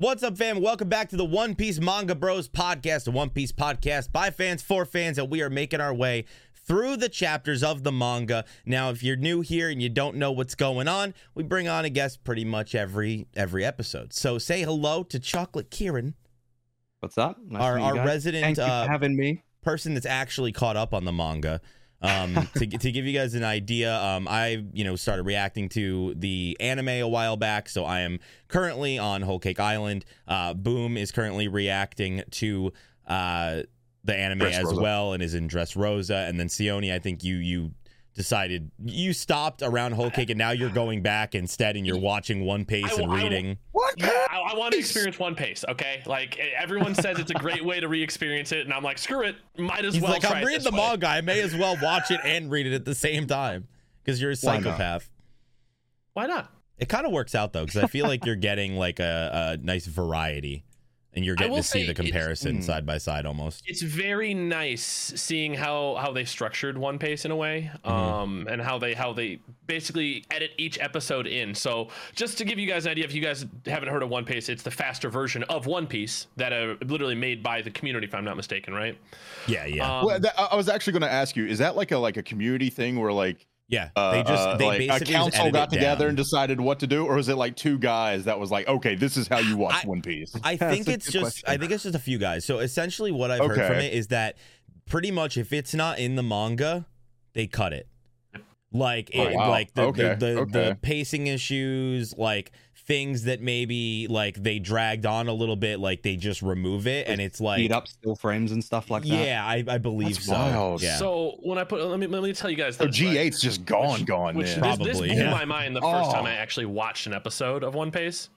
What's up, fam? Welcome back to the One Piece Manga Bros podcast, a One Piece podcast by fans for fans, and we are making our way through the chapters of the manga. Now, if you're new here and you don't know what's going on, we bring on a guest pretty much every every episode. So say hello to Chocolate Kieran, What's up? Nice our to meet you our guys. resident Thank you uh, for having me. person that's actually caught up on the manga. Um, to, to give you guys an idea, um, I you know started reacting to the anime a while back, so I am currently on Whole Cake Island. Uh, Boom is currently reacting to uh, the anime as Dressrosa. well and is in Dressrosa, and then Sione, I think you you decided you stopped around Whole Cake, and now you're going back instead, and you're watching One pace I- and I- reading. What? Yeah, I, I want to experience One pace Okay, like everyone says, it's a great way to re-experience it, and I'm like, screw it, might as He's well. like, try I'm reading the way." manga. I may as well watch it and read it at the same time because you're a Why not? psychopath. Why not? It kind of works out though, because I feel like you're getting like a, a nice variety, and you're getting to see the comparison mm. side by side almost. It's very nice seeing how how they structured One Piece in a way, Mm-hmm. um, and how they how they basically edit each episode in. So just to give you guys an idea, if you guys haven't heard of One Pace, it's the faster version of One Piece that are literally made by the community, if I'm not mistaken, right? Yeah, yeah, Um, Well, that, I I was actually going to ask you: Is that like a like a community thing where like yeah. uh, they just uh, they like a basically just council edit got it together down. and decided what to do, or is it like two guys that was like, okay, this is how you watch I- One Piece? I think a it's just question. I think it's just a few guys. So essentially, what I've heard from it is that pretty much if it's not in the manga, they cut it. Like Oh, wow. like the, Okay, the, the, okay. the pacing issues, like things that maybe like they dragged on a little bit, like they just remove it, and it's like Speed up still frames and stuff like that. yeah, I, I believe That's so. wild. Yeah. So when I put, let me let me tell you guys. So this, right? G8's just gone, gone. Which then. this, this blew yeah. my mind the first time Oh. I actually watched an episode of One Piece.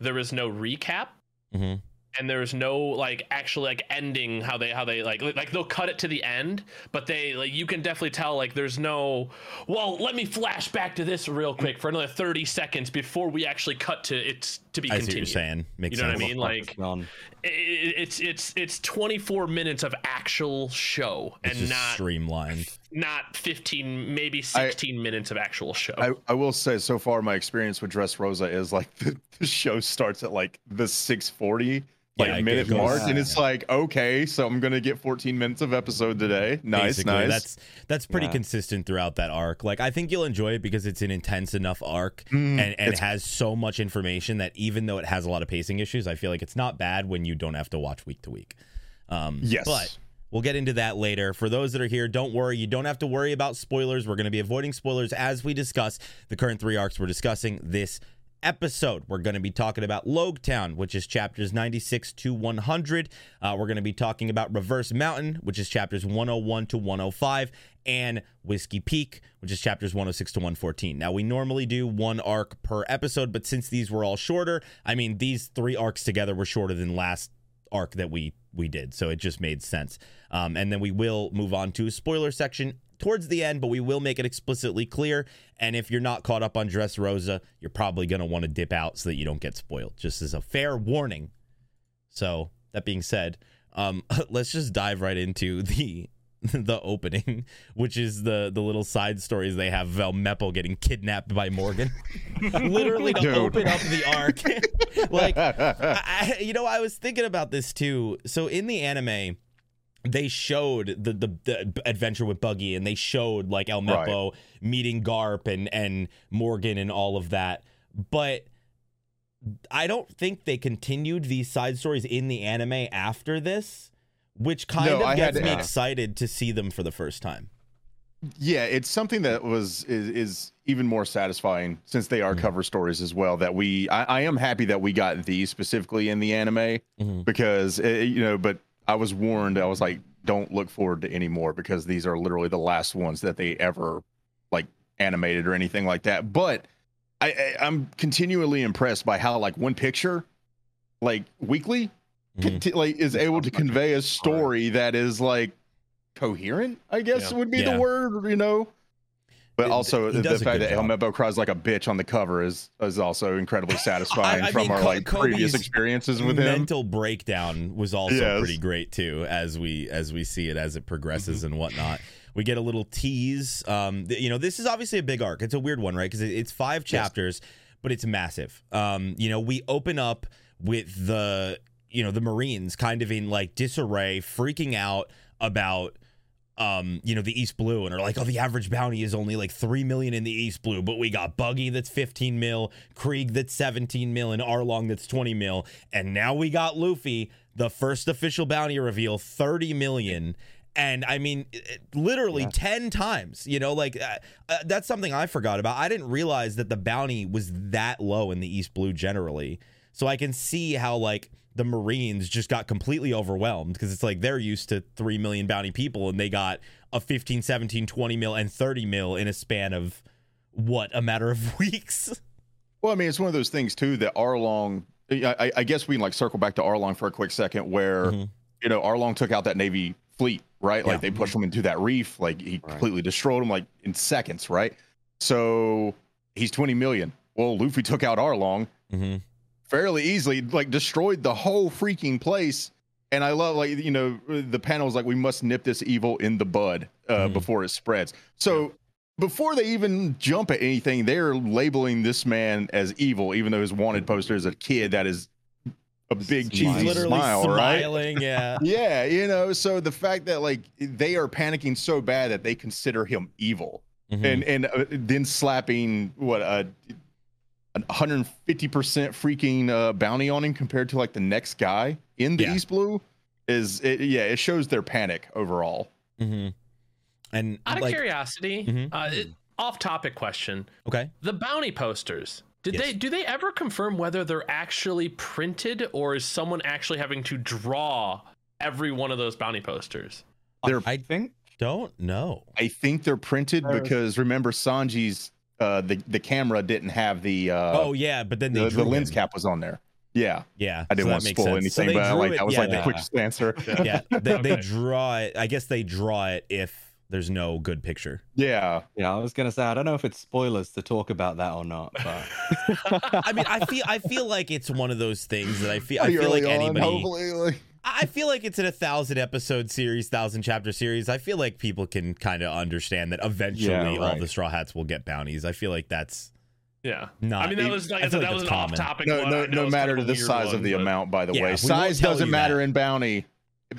There is no recap, Mhm. And there is no like actually like ending how they how they like like they'll cut it to the end, but they like you can definitely tell like there's no. Well, let me flash back to this real quick for another thirty seconds before we actually cut to it to be I see what continued. you're saying. Makes You know what I mean? Like- it's gone. I- I- it's it's it's 24 minutes of actual show It's and not streamlined. not 15 maybe 16 minutes of actual show. I, I will say so far my experience with Dressrosa is like the, the show starts at like the 640 like Yeah, minute goes- mark and Yeah. it's like okay so i'm gonna get 14 minutes of episode today nice Basically, nice That's that's pretty Yeah. consistent throughout that arc. Like I think you'll enjoy it because it's an intense enough arc Mm, and, and it has so much information that even though it has a lot of pacing issues, I feel like it's not bad when you don't have to watch week to week. Um, yes but We'll get into that later. For those that are here, don't worry. You don't have to worry about spoilers. We're going to be avoiding spoilers as we discuss the current three arcs we're discussing this episode. We're going to be talking about Logue Town, which is chapters 96 to 100. Uh, we're going to be talking about Reverse Mountain, which is chapters 101 to 105, and Whiskey Peak, which is chapters 106 to 114. Now, we normally do one arc per episode, but since these were all shorter, I mean, these three arcs together were shorter than last arc that we we did so it just made sense um, and then we will move on to a spoiler section towards the end but we will make it explicitly clear and if you're not caught up on dressrosa you're probably going to want to dip out so that you don't get spoiled just as a fair warning so that being said um, let's just dive right into the the opening which is the the little side stories they have Meppo getting kidnapped by morgan literally to Dude. open up the arc like I- you know, I was thinking about this too. So in the anime, they showed the, the the adventure with Buggy, and they showed like Helmeppo meeting Garp and and Morgan and all of that. But I don't think they continued these side stories in the anime after this, which kind No, of I gets had- me excited to see them for the first time. yeah it's something that was is, is even more satisfying since they are Mhm. cover stories as well that we I, I am happy that we got these specifically in the anime Mhm. because uh, you know but i was warned i was like don't look forward to any more because these are literally the last ones that they ever like animated or anything like that but i, I i'm continually impressed by how like one picture like weekly Mhm. conti- like is able to convey a story that is like coherent i guess Yeah. would be Yeah. the word you know but It- also he the fact that job. Meppo cries like a bitch on the cover is is also incredibly satisfying I from mean, our Co- like previous experiences with him. mental breakdown was also Yes. pretty great too as we as we see it as it progresses Mm-hmm. and whatnot we get a little tease um th- you know this is obviously a big arc it's a weird one right because it's five chapters but it's massive um you know we open up with the you know the Marines kind of in like disarray, freaking out about um you know the East Blue and are like, oh the average bounty is only like three million in the East Blue, but we got Buggy that's 15 mil, Krieg that's 17 mil, and Arlong that's 20 mil, and now we got Luffy, the first official bounty reveal, 30 million. And I mean, literally Yeah. 10 times, you know, like uh, uh, that's something I forgot about. I didn't realize that the bounty was that low in the East Blue generally. So I can see how, like, the Marines just got completely overwhelmed because it's like they're used to 3 million bounty people and they got a 15, 17, 20 mil and 30 mil in a span of what, a matter of weeks? Well, I mean, it's one of those things too that Arlong. I, I- I guess we can like circle back to Arlong for a quick second, where Mhm. you know Arlong took out that Navy fleet, right? Like Yeah. they pushed them into that reef, like he Right. completely destroyed them, like in seconds, right? So he's twenty million. Well, Luffy took out Arlong Mm-hmm. Fairly easily, like destroyed the whole freaking place. And I love, like you know, the panel is like, we must nip this evil in the bud uh, Mhm. before it spreads. So before they even jump at anything, they're labeling this man as evil, even though his wanted poster is a kid that is a big cheesy He's literally smile, right? smiling. Yeah. Yeah, you know, so the fact that like they are panicking so bad that they consider him evil, Mhm. and and uh, then slapping what a. An 150% freaking uh, bounty on him compared to like the next guy in the Yeah. East Blue is it, yeah it shows their panic overall. Mhm. And Out of like, curiosity, Mhm. uh, it, off-topic question: okay. the bounty posters. Did Yes. they do they ever confirm whether they're actually printed or is someone actually having to draw every one of those bounty posters? They're I- I think Don't know. I think they're printed because remember Sanji's uh the the camera didn't have the uh oh yeah, but then they the, the lens him. cap was on there. Yeah, Yeah, I didn't so want to spoil sense. Anything, they but I drew like it- that was yeah, like the they- quickest answer. yeah, they, they Okay. draw it. I guess they draw it if there's no good picture. Yeah, yeah, I was gonna say I don't know if it's spoilers to talk about that or not, but I mean, I feel I feel like it's one of those things that I feel I feel like early on, anybody. hopefully, like- I feel like it's in a thousand episode series, thousand chapter series. I feel like people can kind of understand that eventually Yeah, all right. the Straw Hats will get bounties. I feel like that's Yeah. not. I mean, that was like I I feel like that was an common. off-topic no, no, no matter kind of the size one, of the but- amount. By the Yeah, way, size doesn't matter that. in bounty.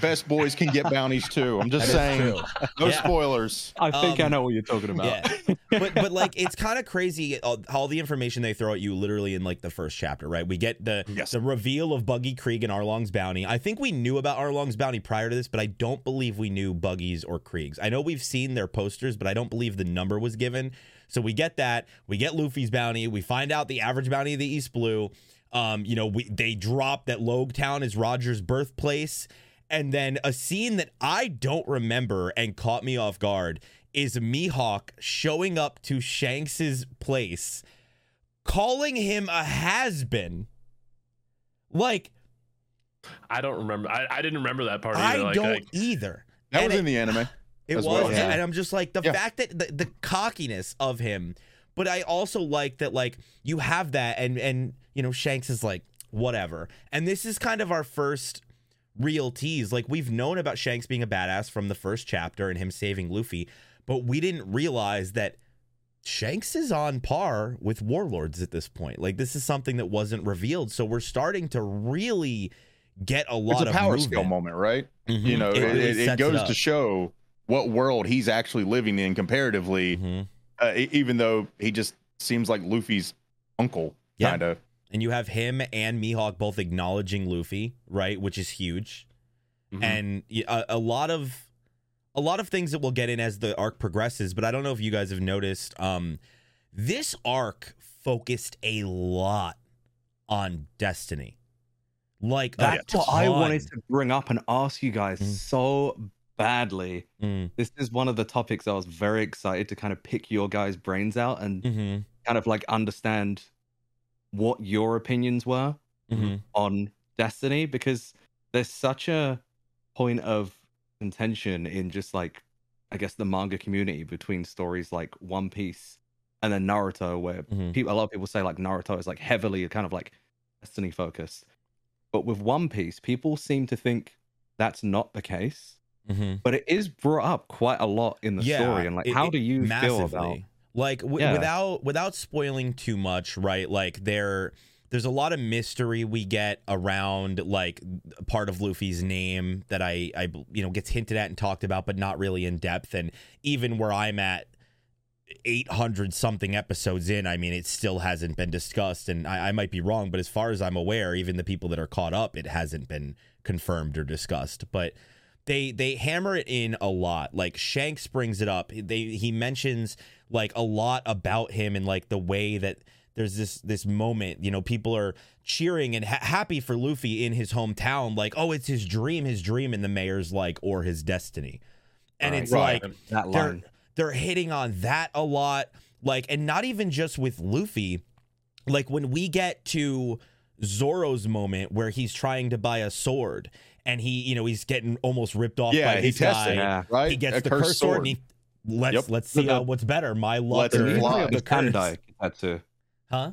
Best boys can get bounties too. I'm just That is saying. No Yeah. spoilers. I think I Um, know what you're talking about. Yeah, but but like it's kind of crazy all, all the information they throw at you literally in like the first chapter, right? We get the Yes. the reveal of Buggy Krieg and Arlong's bounty. I think we knew about Arlong's bounty prior to this, but I don't believe we knew Buggy's or Krieg's. I know we've seen their posters, but I don't believe the number was given. So we get that. We get Luffy's bounty. We find out the average bounty of the East Blue. Um, you know, we they drop that Logue Town is Roger's birthplace. And then a scene that I don't remember and caught me off guard is Mihawk showing up to Shanks's place, calling him a has been. Like, I don't remember. I, I didn't remember that part. I Either. Like, don't like, either. That And was it- in the anime. It was, well, and- yeah. and I'm just like the Yeah. fact that the, the cockiness of him, but I also like that like you have that, and and you know Shanks is like whatever, and this is kind of our first real tease. Like we've known about Shanks being a badass from the first chapter and him saving Luffy, but we didn't realize that Shanks is on par with warlords at this point. Like this is something that wasn't revealed, so we're starting to really get a lot It's a of power movement. scale moment, right? Mhm. You know, it, really it, it goes up. to show what world he's actually living in comparatively, Mhm. uh, even though he just seems like Luffy's uncle, Yeah. kind of. And you have him and Mihawk both acknowledging Luffy, right, which is huge, mhm. and a lot of a lot of things that we'll get in as the arc progresses. But I don't know if you guys have noticed, um, this arc focused a lot on Destiny, like That's what I wanted to bring up and ask you guys Mm. so badly. Mm, This is one of the topics I was very excited to kind of pick your guys' brains out and mhm, kind of like understand what your opinions were mhm. on Destiny because there's such a point of contention in just like I guess the manga community between stories like One Piece and then Naruto where Mhm. people a lot of people say like Naruto is like heavily kind of like Destiny focused. But with One Piece, people seem to think that's not the case. Mhm. But it is brought up quite a lot in the Yeah, story. And like it- how do you feel about like w- Yeah. without without spoiling too much right like they're there's a lot of mystery we get around like part of Luffy's name that I I you know gets hinted at and talked about, but not really in depth. And even where I'm at. 800 something episodes in i mean it still hasn't been discussed and I, I might be wrong but as far as i'm aware even the people that are caught up it hasn't been confirmed or discussed but they they hammer it in a lot like shanks brings it up they he mentions like a lot about him and like the way that there's this this moment you know people are cheering and ha- happy for luffy in his hometown like oh it's his dream his dream and the mayor's like or his destiny and Right. it's Right. like That they're line. they're hitting on that a lot like and not even just with luffy like when we get to Zoro's moment where he's trying to buy a sword and he, you know, he's getting almost ripped off Yeah, by he this tested guy. it, Yeah. right? He gets A the cursed cursed sword, and he let's Yep. let's see Look uh, what's better, my luck Let's or it Nidai fly. the the curse. Sandai Kitetsu? Huh?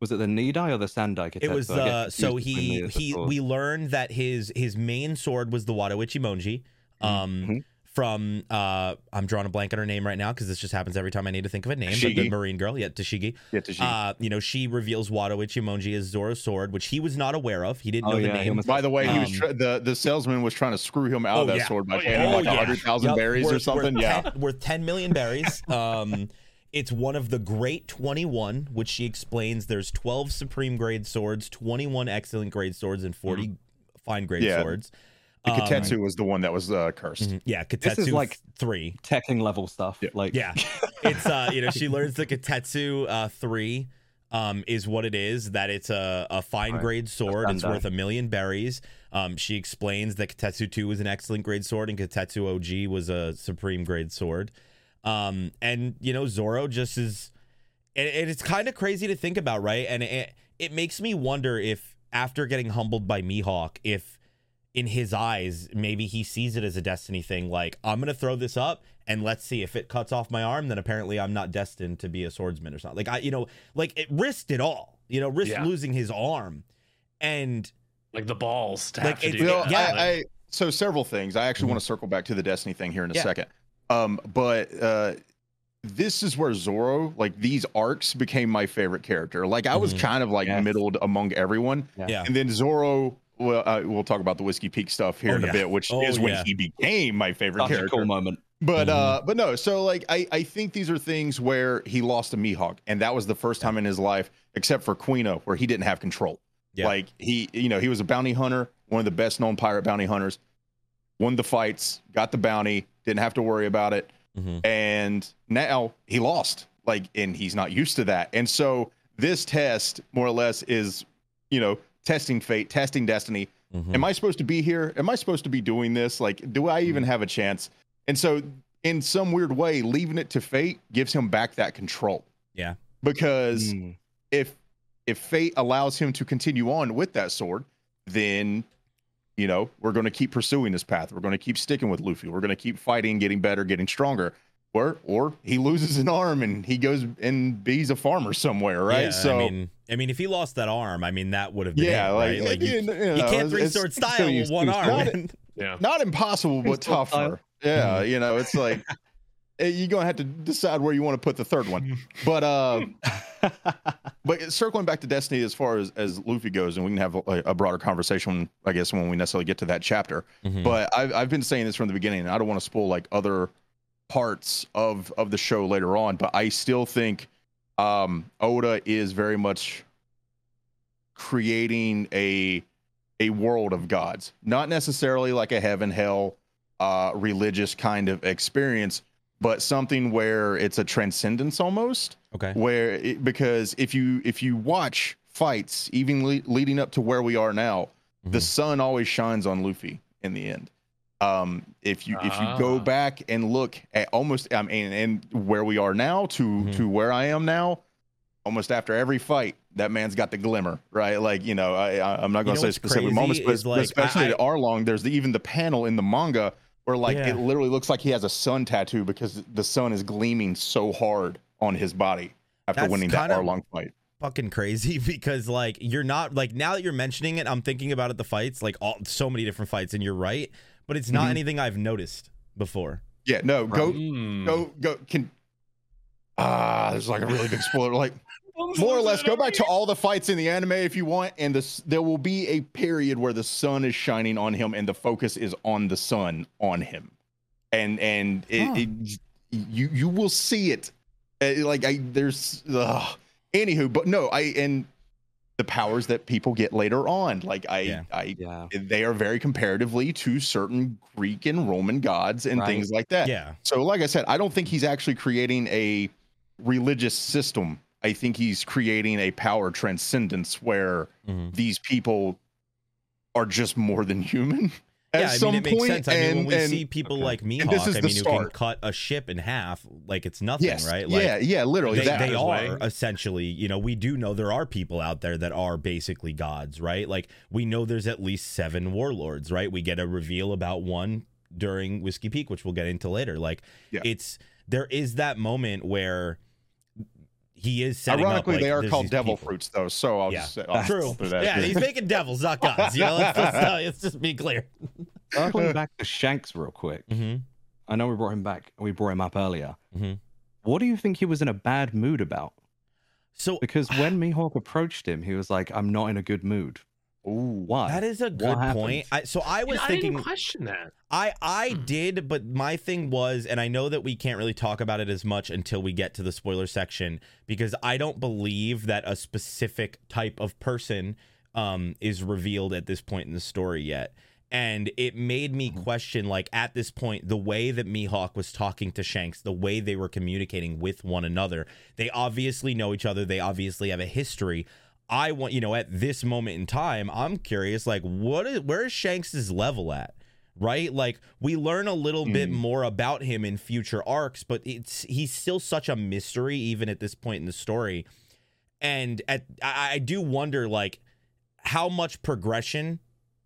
Was it the Nidai or the Sandai Kitetsu? It was uh so he the- the he we learned that his his main sword was the Wado Ichimonji. Um Mhm. From uh I'm drawing a blank on her name right now because this just happens every time I need to think of a name. But the Marine girl, yeah, Tashigi. Yeah, to she- Uh, you know, she reveals Wado Ichimonji as Zoro's sword, which he was not aware of. He didn't Oh, know the yeah, he name. By the way, he was Um, tr- the the salesman was trying to screw him out Oh, of that yeah. sword by Oh, paying yeah. like Oh, a yeah. hundred thousand Yep, berries or something. Worth yeah, 10, worth 10 million berries. Um, it's one of the great 21, which she explains there's 12 supreme grade swords, 21 excellent grade swords, and 40 fine grade Yeah. swords. The Um, was the one that was uh, cursed. mhm, Yeah, This is like- three. Tekking level stuff. Yeah. Like Yeah, it's uh, you know, she learns the Kitetsu uh three. Um, is what it is that it's a, a fine Right. grade sword. It's Sandai. worth a million berries. Um, she explains that Kitetsu 2 was an excellent grade sword and Kitetsu OG was a supreme grade sword. Um, and you know, Zoro just is and, and it's kind of crazy to think about, right? And it it makes me wonder if after getting humbled by Mihawk, if in his eyes, maybe he sees it as a destiny thing, like I'm gonna throw this up and let's see if it cuts off my arm, then apparently I'm not destined to be a swordsman or something. Like I, you know, like it risked it all, you know, risked Yeah. losing his arm, and Like the balls to Like, have to it's- do Well, that. yeah. I, I so several things. I actually want to circle back to the Destiny thing here in a Yeah. second. Um, but uh, this is where Zoro, like these arcs, became my favorite character. Like I was Mhm. kind of like Yes. middled among everyone, Yeah. yeah, and then Zoro. Well, uh, we'll talk about the Whiskey Peak stuff here Oh, in yeah. a bit, which Oh, is when yeah. he became my favorite such a character. cool moment. But Mm-hmm. uh but no, so like I I think these are things where he lost a Mihawk and that was the first time in his life except for Kuina where he didn't have control. Yeah. Like he you know, he was a bounty hunter, one of the best known pirate bounty hunters. Won the fights, got the bounty, didn't have to worry about it. Mhm. And now he lost. Like and he's not used to that. And so this test more or less is, you know, testing fate, testing destiny. Mhm. Am I supposed to be here? Am I supposed to be doing this? Like, do I even have a chance? And so, in some weird way, leaving it to fate gives him back that control. Yeah. Because Mm. if if fate allows him to continue on with that sword, then you know we're going to keep pursuing this path. We're going to keep sticking with Luffy. We're going to keep fighting, getting better, getting stronger. Or or he loses an arm and he goes and be's a farmer somewhere, right? Yeah, so I mean, I mean, if he lost that arm, I mean, that would have been yeah, it, like, right? Like, you, you, know, you can't three it's sword still style with one to arm. not- man. yeah. not impossible but Freestyle style. tougher yeah you know it's like eh, you're gonna have to decide where you want to put the third one but uh but circling back to destiny as far as as luffy goes and we can have a, a broader conversation i guess when we necessarily get to that chapter Mhm. but I've, I've been saying this from the beginning and i don't want to spoil like other parts of of the show later on but i still think um oda is very much creating a a world of gods not necessarily like a heaven hell uh religious kind of experience but something where it's a transcendence almost okay. where it, because if you if you watch fights even le- leading up to where we are now the Mhm. sun always shines on luffy in the end um if you if you go Ah. back and look at almost i mean and where we are now to Mhm. to where i am now almost after every fight that man's got the glimmer right like you know i, i'm not going to say specific moments but like, especially I- at arlong there's the, even the panel in the manga where like Yeah. it literally looks like he has a sun tattoo because the sun is gleaming so hard on his body after That's winning that Arlong fight. fucking crazy because like you're not like now that you're mentioning it, I'm thinking about it the fights like all so many different fights, and you're right, but it's not Mhm. anything I've noticed before. Yeah, no, go Mm. go go can ah there's like a really big spoiler like more or less go back to all the fights in the anime if you want and this there will be a period where the sun is shining on him and the focus is on the sun on him and and it, Huh. it you you will see it Uh, like i there's ugh. anywho but no i and the powers that people get later on like i Yeah. i Yeah. they are very comparatively to certain greek and roman gods and Right. things like that Yeah. so, like I said, I don't think he's actually creating a religious system. I think he's creating a power transcendence where Mhm. these people are just more than human. At Yeah, I some mean, it makes point, sense. I mean, when we and- see people okay. like Mihawk, this is I the mean, who can start. cut a ship in half like it's nothing, yes, right? yeah, yeah, literally they, that. they are way. essentially, you know, we do know there are people out there that are basically gods, right? Like we know there's at least seven warlords, right? We get a reveal about one during Whiskey Peak, which we'll get into later. Like Yeah. it's there is that moment where he is setting Ironically, up, like, they are called devil people. fruits, though. So I'll Yeah. just say, I'll True. throw that Yeah, he's making devils, not gods. You know, let's just, uh, let's just be clear. Circling back to Shanks real quick. hmm I know we brought him back. We brought him up earlier. Mhm. What do you think he was in a bad mood about? So Because when Mihawk approached him, he was like, "I'm not in a good mood." Ooh, Why? that is a good happened? point. I, so I was I thinking. didn't question that. I I Hmm. did, but my thing was, and I know that we can't really talk about it as much until we get to the spoiler section because I don't believe that a specific type of person um, is revealed at this point in the story yet. And it made me question, like at this point, the way that Mihawk was talking to Shanks, the way they were communicating with one another. They obviously know each other. They obviously have a history. I want, you know, at this moment in time, I'm curious, like, what is where is Shanks's level at? Right? Like, we learn a little bit Mm. more about him in future arcs, but it's he's still such a mystery, even at this point in the story. And at I, I do wonder, like, how much progression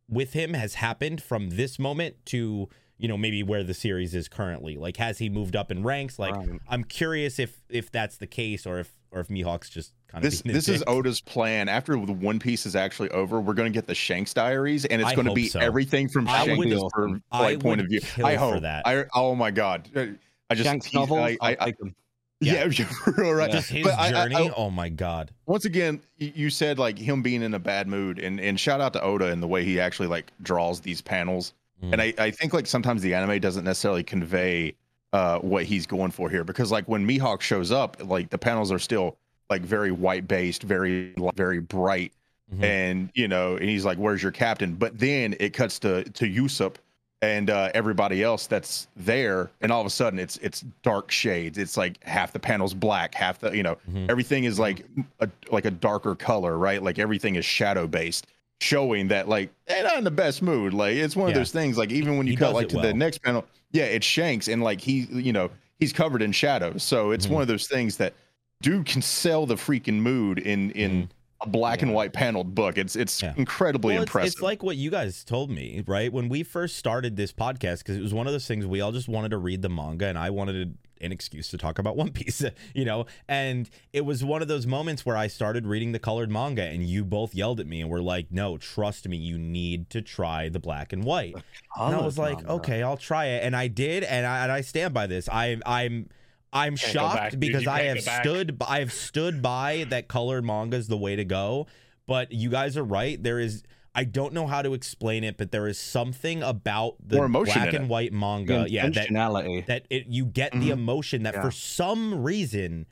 with him has happened from this moment to you know maybe where the series is currently like has he moved up in ranks like Right. i'm curious if if that's the case or if or if mihawk's just kind of this being a this is. Oda's plan. After the One Piece is actually over, we're going to get the Shanks Diaries, and it's I going to be so. everything from I would- Shanks' per, I like, point of view. kill I for hope that. I oh my god, I just Shanks he's- novels. I, I, I'll I, take them. yeah, for right. just his But I- I- journey I- oh my god once again, you said like him being in a bad mood, and and shout out to Oda and the way he actually like draws these panels. Mm. And I I think like sometimes the anime doesn't necessarily convey uh what he's going for here because like when Mihawk shows up, like the panels are still like very white based, very very bright, Mhm. and you know, and he's like, "Where's your captain?" But then it cuts to to Usopp and uh, everybody else that's there, and all of a sudden it's it's dark shades. It's like half the panels black, half the you know Mhm. everything is like a like a darker color, right? Like everything is shadow based, showing that like they're not in the best mood. Like it's one of those things. Like even when you He cut like it to the next panel, yeah, it's Shanks, and like he you know he's covered in shadows, so it's Mhm. one of those things that dude can sell the freaking mood in in mm-hmm. a black and white paneled book. It's it's Yeah. incredibly Well, it's, impressive. it's like what you guys told me, right? When we first started this podcast, because it was one of those things we all just wanted to read the manga, and I wanted an excuse to talk about One Piece, you know. And it was one of those moments where I started reading the colored manga, and you both yelled at me and were like, "No, trust me, you need to try the black and white." and I was like, okay, I'll try it, and I did, and I, and I stand by this. I, I'm, I'm Can't shocked back, dude. because I have go back. stood, I have stood by that colored manga is the way to go. But you guys are right. There is, I don't know how to explain it, but there is something about the black and it. white manga, yeah, that that it you get the Mhm. emotion that Yeah. for some reason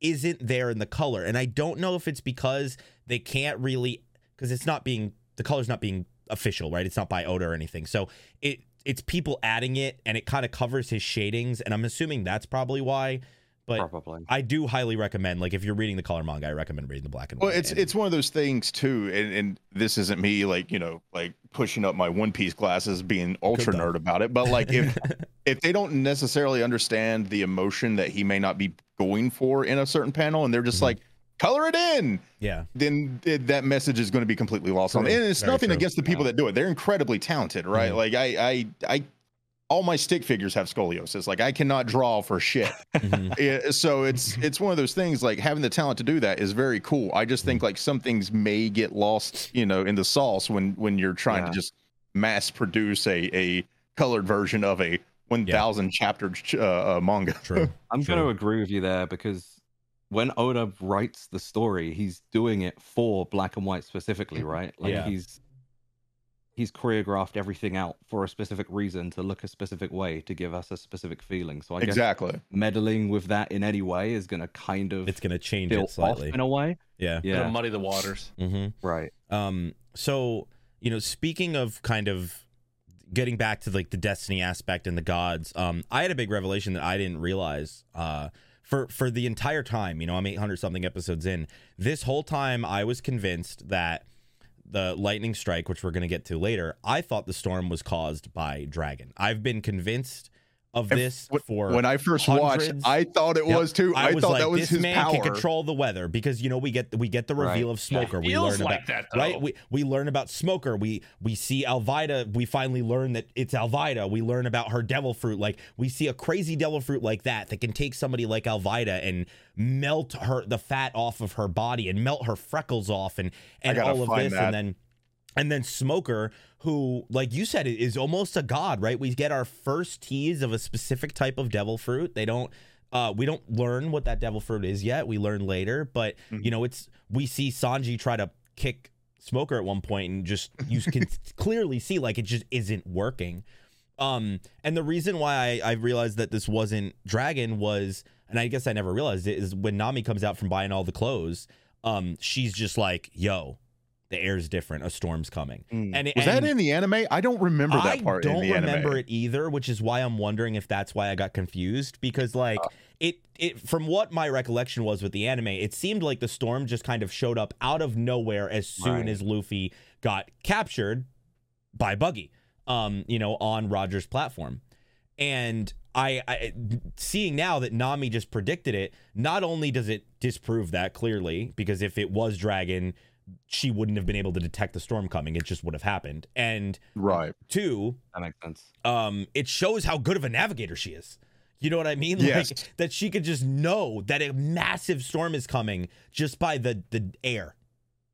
isn't there in the color and i don't know if it's because they can't really because it's not being the color's not being official right it's not by oda or anything so it it's people adding it and it kind of covers his shadings and i'm assuming that's probably why but Probably. i do highly recommend like if you're reading the color manga i recommend reading the black and white Well, it's And- it's one of those things too, and, and this isn't me like you know like pushing up my One Piece glasses, being ultra Good though. nerd about it. But like if if they don't necessarily understand the emotion that he may not be going for in a certain panel, and they're just Mhm. like color it in, yeah then it, that message is going to be completely lost on. True. them. And it's Very nothing true. against the people that do it; they're incredibly talented, right? Mhm. Like I I I. All my stick figures have scoliosis. Like I cannot draw for shit. Mhm. Yeah, so it's it's one of those things like having the talent to do that is very cool. I just think like some things may get lost, you know, in the sauce when when you're trying Yeah. to just mass produce a a colored version of a 1000 chapter ch- uh, uh, manga. true I'm True. going to agree with you there because when Oda writes the story, he's doing it for black and white specifically, right? Like Yeah. he's he's choreographed everything out for a specific reason to look a specific way to give us a specific feeling. So I guess exactly. meddling with that in any way is going to kind of It's gonna change feel it off slightly. in a way. Yeah. Gonna Yeah, muddy the waters. Mm-hmm. right. Um, so you know, speaking of kind of getting back to like the destiny aspect and the gods, um, I had a big revelation that I didn't realize. Uh, for for the entire time, you know, I'm 800 something episodes in. This whole time, I was convinced that the lightning strike, which we're going to get to later, I thought the storm was caused by dragon. I've been convinced of this Wh- for when I first watched, I thought it Yep. was too. I, was thought like, that was this his man power. can control the weather because you know we get we get the reveal Right. of Smoker. we feels learn like about that, though. right. We we learn about Smoker. We we see Alvida. We finally learn that it's Alvida. We learn about her devil fruit. Like we see a crazy devil fruit like that that can take somebody like Alvida and melt her the fat off of her body and melt her freckles off and and all of this that. and then and then Smoker, who, like you said, is almost a god, right? We get our first tease of a specific type of devil fruit. They don't, uh, we don't learn what that devil fruit is yet. We learn later, but Mhm. you know, it's we see Sanji try to kick Smoker at one point, and just you can clearly see like it just isn't working. Um, and the reason why I, I realized that this wasn't Dragon was, and I guess I never realized it, is when Nami comes out from buying all the clothes, um, she's just like, "Yo, the air's different. A storm's coming." Mm. And Was and that in the anime? I don't remember that I part. I don't remember anime. it either, which is why I'm wondering if that's why I got confused. Because like it, it from what my recollection was with the anime, it seemed like the storm just kind of showed up out of nowhere as soon Right. as Luffy got captured by Buggy, um, you know, on Roger's platform. And I, I seeing now that Nami just predicted it, not only does it disprove that clearly, because if it was Dragon, she wouldn't have been able to detect the storm coming. It just would have happened. And Right. two, That makes sense. um, it shows how good of a navigator she is. You know what I mean? Yes. Like that she could just know that a massive storm is coming just by the the air,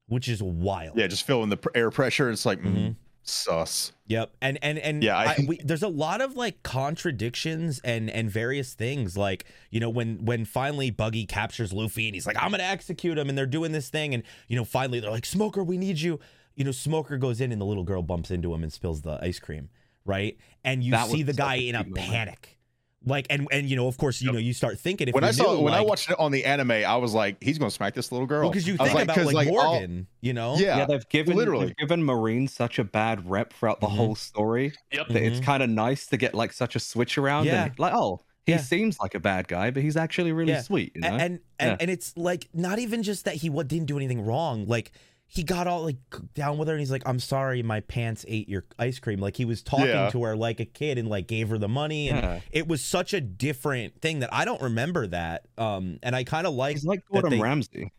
which is wild. Yeah, just feeling the pr- air pressure. It's like mm, Sus. Yep. And and and Yeah, I- I, we, there's a lot of like contradictions and and various things. Like you know when when finally Buggy captures Luffy and he's like I'm gonna execute him and they're doing this thing and you know finally they're like Smoker we need you. You know Smoker goes in and the little girl bumps into him and spills the ice cream. Right. And you That see the guy in a moment. panic. Like and and you know of course you Yep. know you start thinking if When I saw new, when I watched it on the anime, I was like, he's gonna smack this little girl. because you I was think about 'cause, like, all- Morgan, you know. yeah, Yeah, they've given literally. they've given Marine such a bad rep throughout the Mhm. whole story Yep. that it's Mhm. kind of nice to get like such a switch around. Yeah. and, like oh, he Yeah. seems like a bad guy, but he's actually really Yeah. sweet. You know? and and and, Yeah. and it's like not even just that he what didn't do anything wrong like he got all like down with her and he's like i'm sorry my pants ate your ice cream like he was talking Yeah. to her like a kid and like gave her the money and yeah. it was such a different thing that i don't remember that um and i kind of like He's like that Gordon they- Ramsay.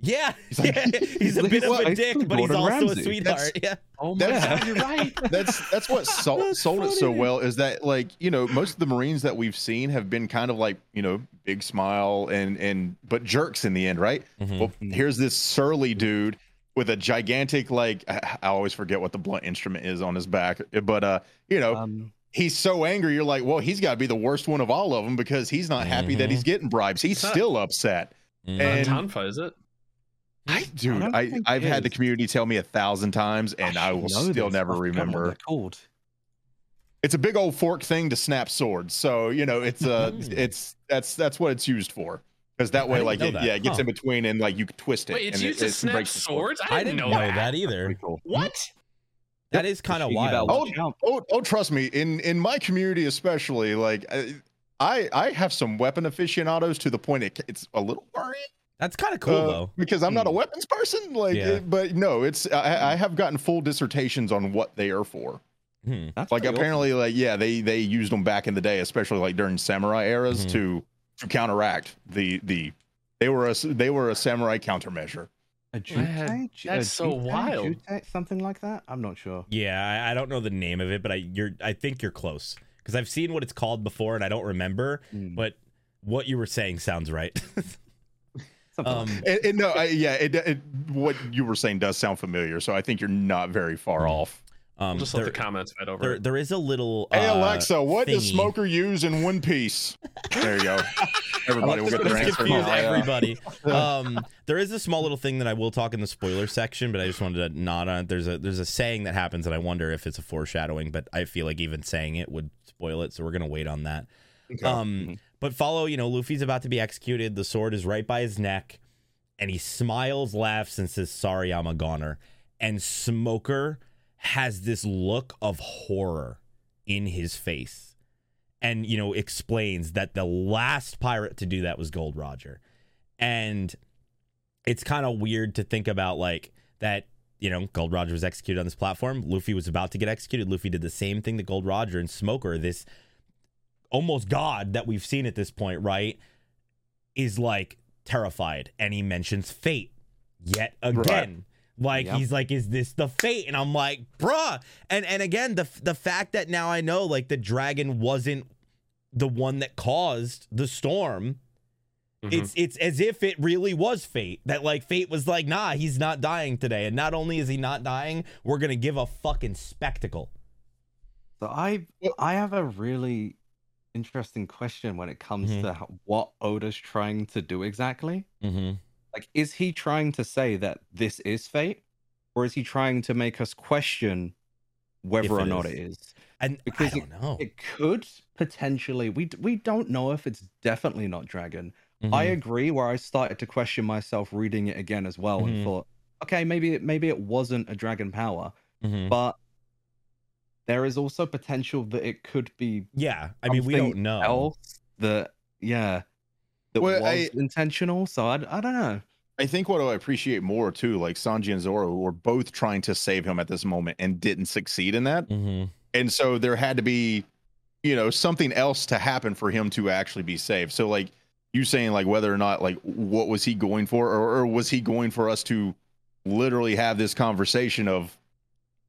yeah He's like- yeah, he's a He's bit of like a dick but he's Gordon also a Ramsay. sweetheart yeah Oh my That's- god, you're right. that's that's what sold, That's sold it so well is that like you know most of the marines that we've seen have been kind of like you know big smile and and but jerks in the end right Mhm. well here's this surly dude with a gigantic like I, I always forget what the blunt instrument is on his back but uh you know Um, he's so angry you're like well he's got to be the worst one of all of them because he's not happy that Mhm. he's getting bribes he's Huh. still upset Mhm. Not And- Tonfa, is it? I, dude, don't I, think I've had the community tell me a thousand times, and I, should will still this. never I forgot what remember. called. It's a big old fork thing to snap swords, so you know it's uh Mhm. it's that's that's what it's used for. Because that way, like, it, that. yeah, it gets Huh. in between, and like you twist it. Wait, it's and used it, to it snap breaks swords? I i didn't, didn't know, know that. that either cool. What? that is kind of wild watch out. Oh, oh, trust me. In in my community, especially, like, I I have some weapon aficionados to the point it, it's a little worrying. that's kind of cool uh, though because I'm not a Hmm. weapons person. Like, Yeah. it- but no, it's I, I have gotten full dissertations on what they are for. Hmm. Like pretty awesome. apparently like yeah they they used them back in the day especially like during samurai eras Mhm. to to counteract the the they were a they were a samurai countermeasure A That- jutei? Ju- a that's so jutei? wild. Jutei? Something like that. I'm not sure. Yeah, I, I don't know the name of it, but I you're I think you're close because I've seen what it's called before and I don't remember, Mm, but what you were saying sounds right. um, like it, it- no I, yeah it, it what you were saying does sound familiar so i think you're not very far Mhm. off Um, Just there, let the comments right over. there, there is a little. Hey uh, Alexa, what does. Smoker use in One Piece? There you go. Everybody will get their Let's answer. confuse everybody. um, there is a small little thing that I will talk in the spoiler section, but I just wanted to nod on it. There's a there's a saying that happens, and I wonder if it's a foreshadowing, but I feel like even saying it would spoil it, so we're gonna wait on that. Okay. Um, but follow, you know, Luffy's about to be executed. The sword is right by his neck, and he smiles, laughs, and says, "Sorry, I'm a goner." And Smoker has this look of horror in his face, and you know, explains that the last pirate to do that was Gold Roger, and it's kind of weird to think about like that. You know, Gold Roger was executed on this platform. Luffy was about to get executed. Luffy did the same thing to Gold Roger and Smoker. This almost god that we've seen at this point, right, is like terrified and he mentions fate yet again. Like Yep. he's like, is this the fate? And I'm like, bruh. And and again, the the fact that now I know like the dragon wasn't the one that caused the storm. Mhm. It's it's as if it really was fate. That like fate was like, nah, he's not dying today. And not only is he not dying, we're gonna give a fucking spectacle. So I I have a really interesting question when it comes Mhm. to what Oda's trying to do exactly. Mm-hmm. Like, is he trying to say that this is fate, or is he trying to make us question whether or not is. it is? And Because I don't know. It could potentially. We we don't know if it's definitely not dragon. I Mhm. agree. Where I started to question myself reading it again as well, Mhm. and thought, okay, maybe it maybe it wasn't a dragon power, Mhm. but there is also potential that it could be Yeah, I mean, we don't know. else that yeah that Well, was I- intentional. So I, I don't know. I think what I appreciate more too, like Sanji and Zoro were both trying to save him at this moment and didn't succeed in that. Mm-hmm. And so there had to be, you know, something else to happen for him to actually be saved. So like you saying like whether or not like what was he going for or, or was he going for us to literally have this conversation of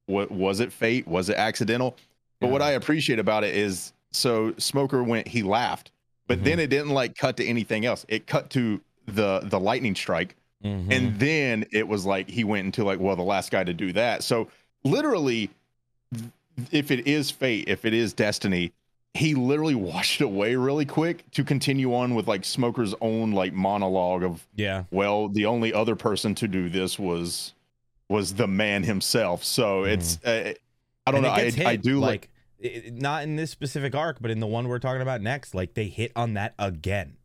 what was it fate? Was it accidental? But what I appreciate about it is so Smoker went he laughed, but Mhm. then it didn't like cut to anything else. It cut to the the lightning strike Mm-hmm. and then it was like he went into like well the last guy to do that so literally if it is fate if it is destiny he literally washed away really quick to continue on with like smoker's own like monologue of yeah, well the only other person to do this was was the man himself so it's uh, i don't Mm-hmm. And know I, I do like i- i- not in this specific arc, but in the one we're talking about next. Like they hit on that again,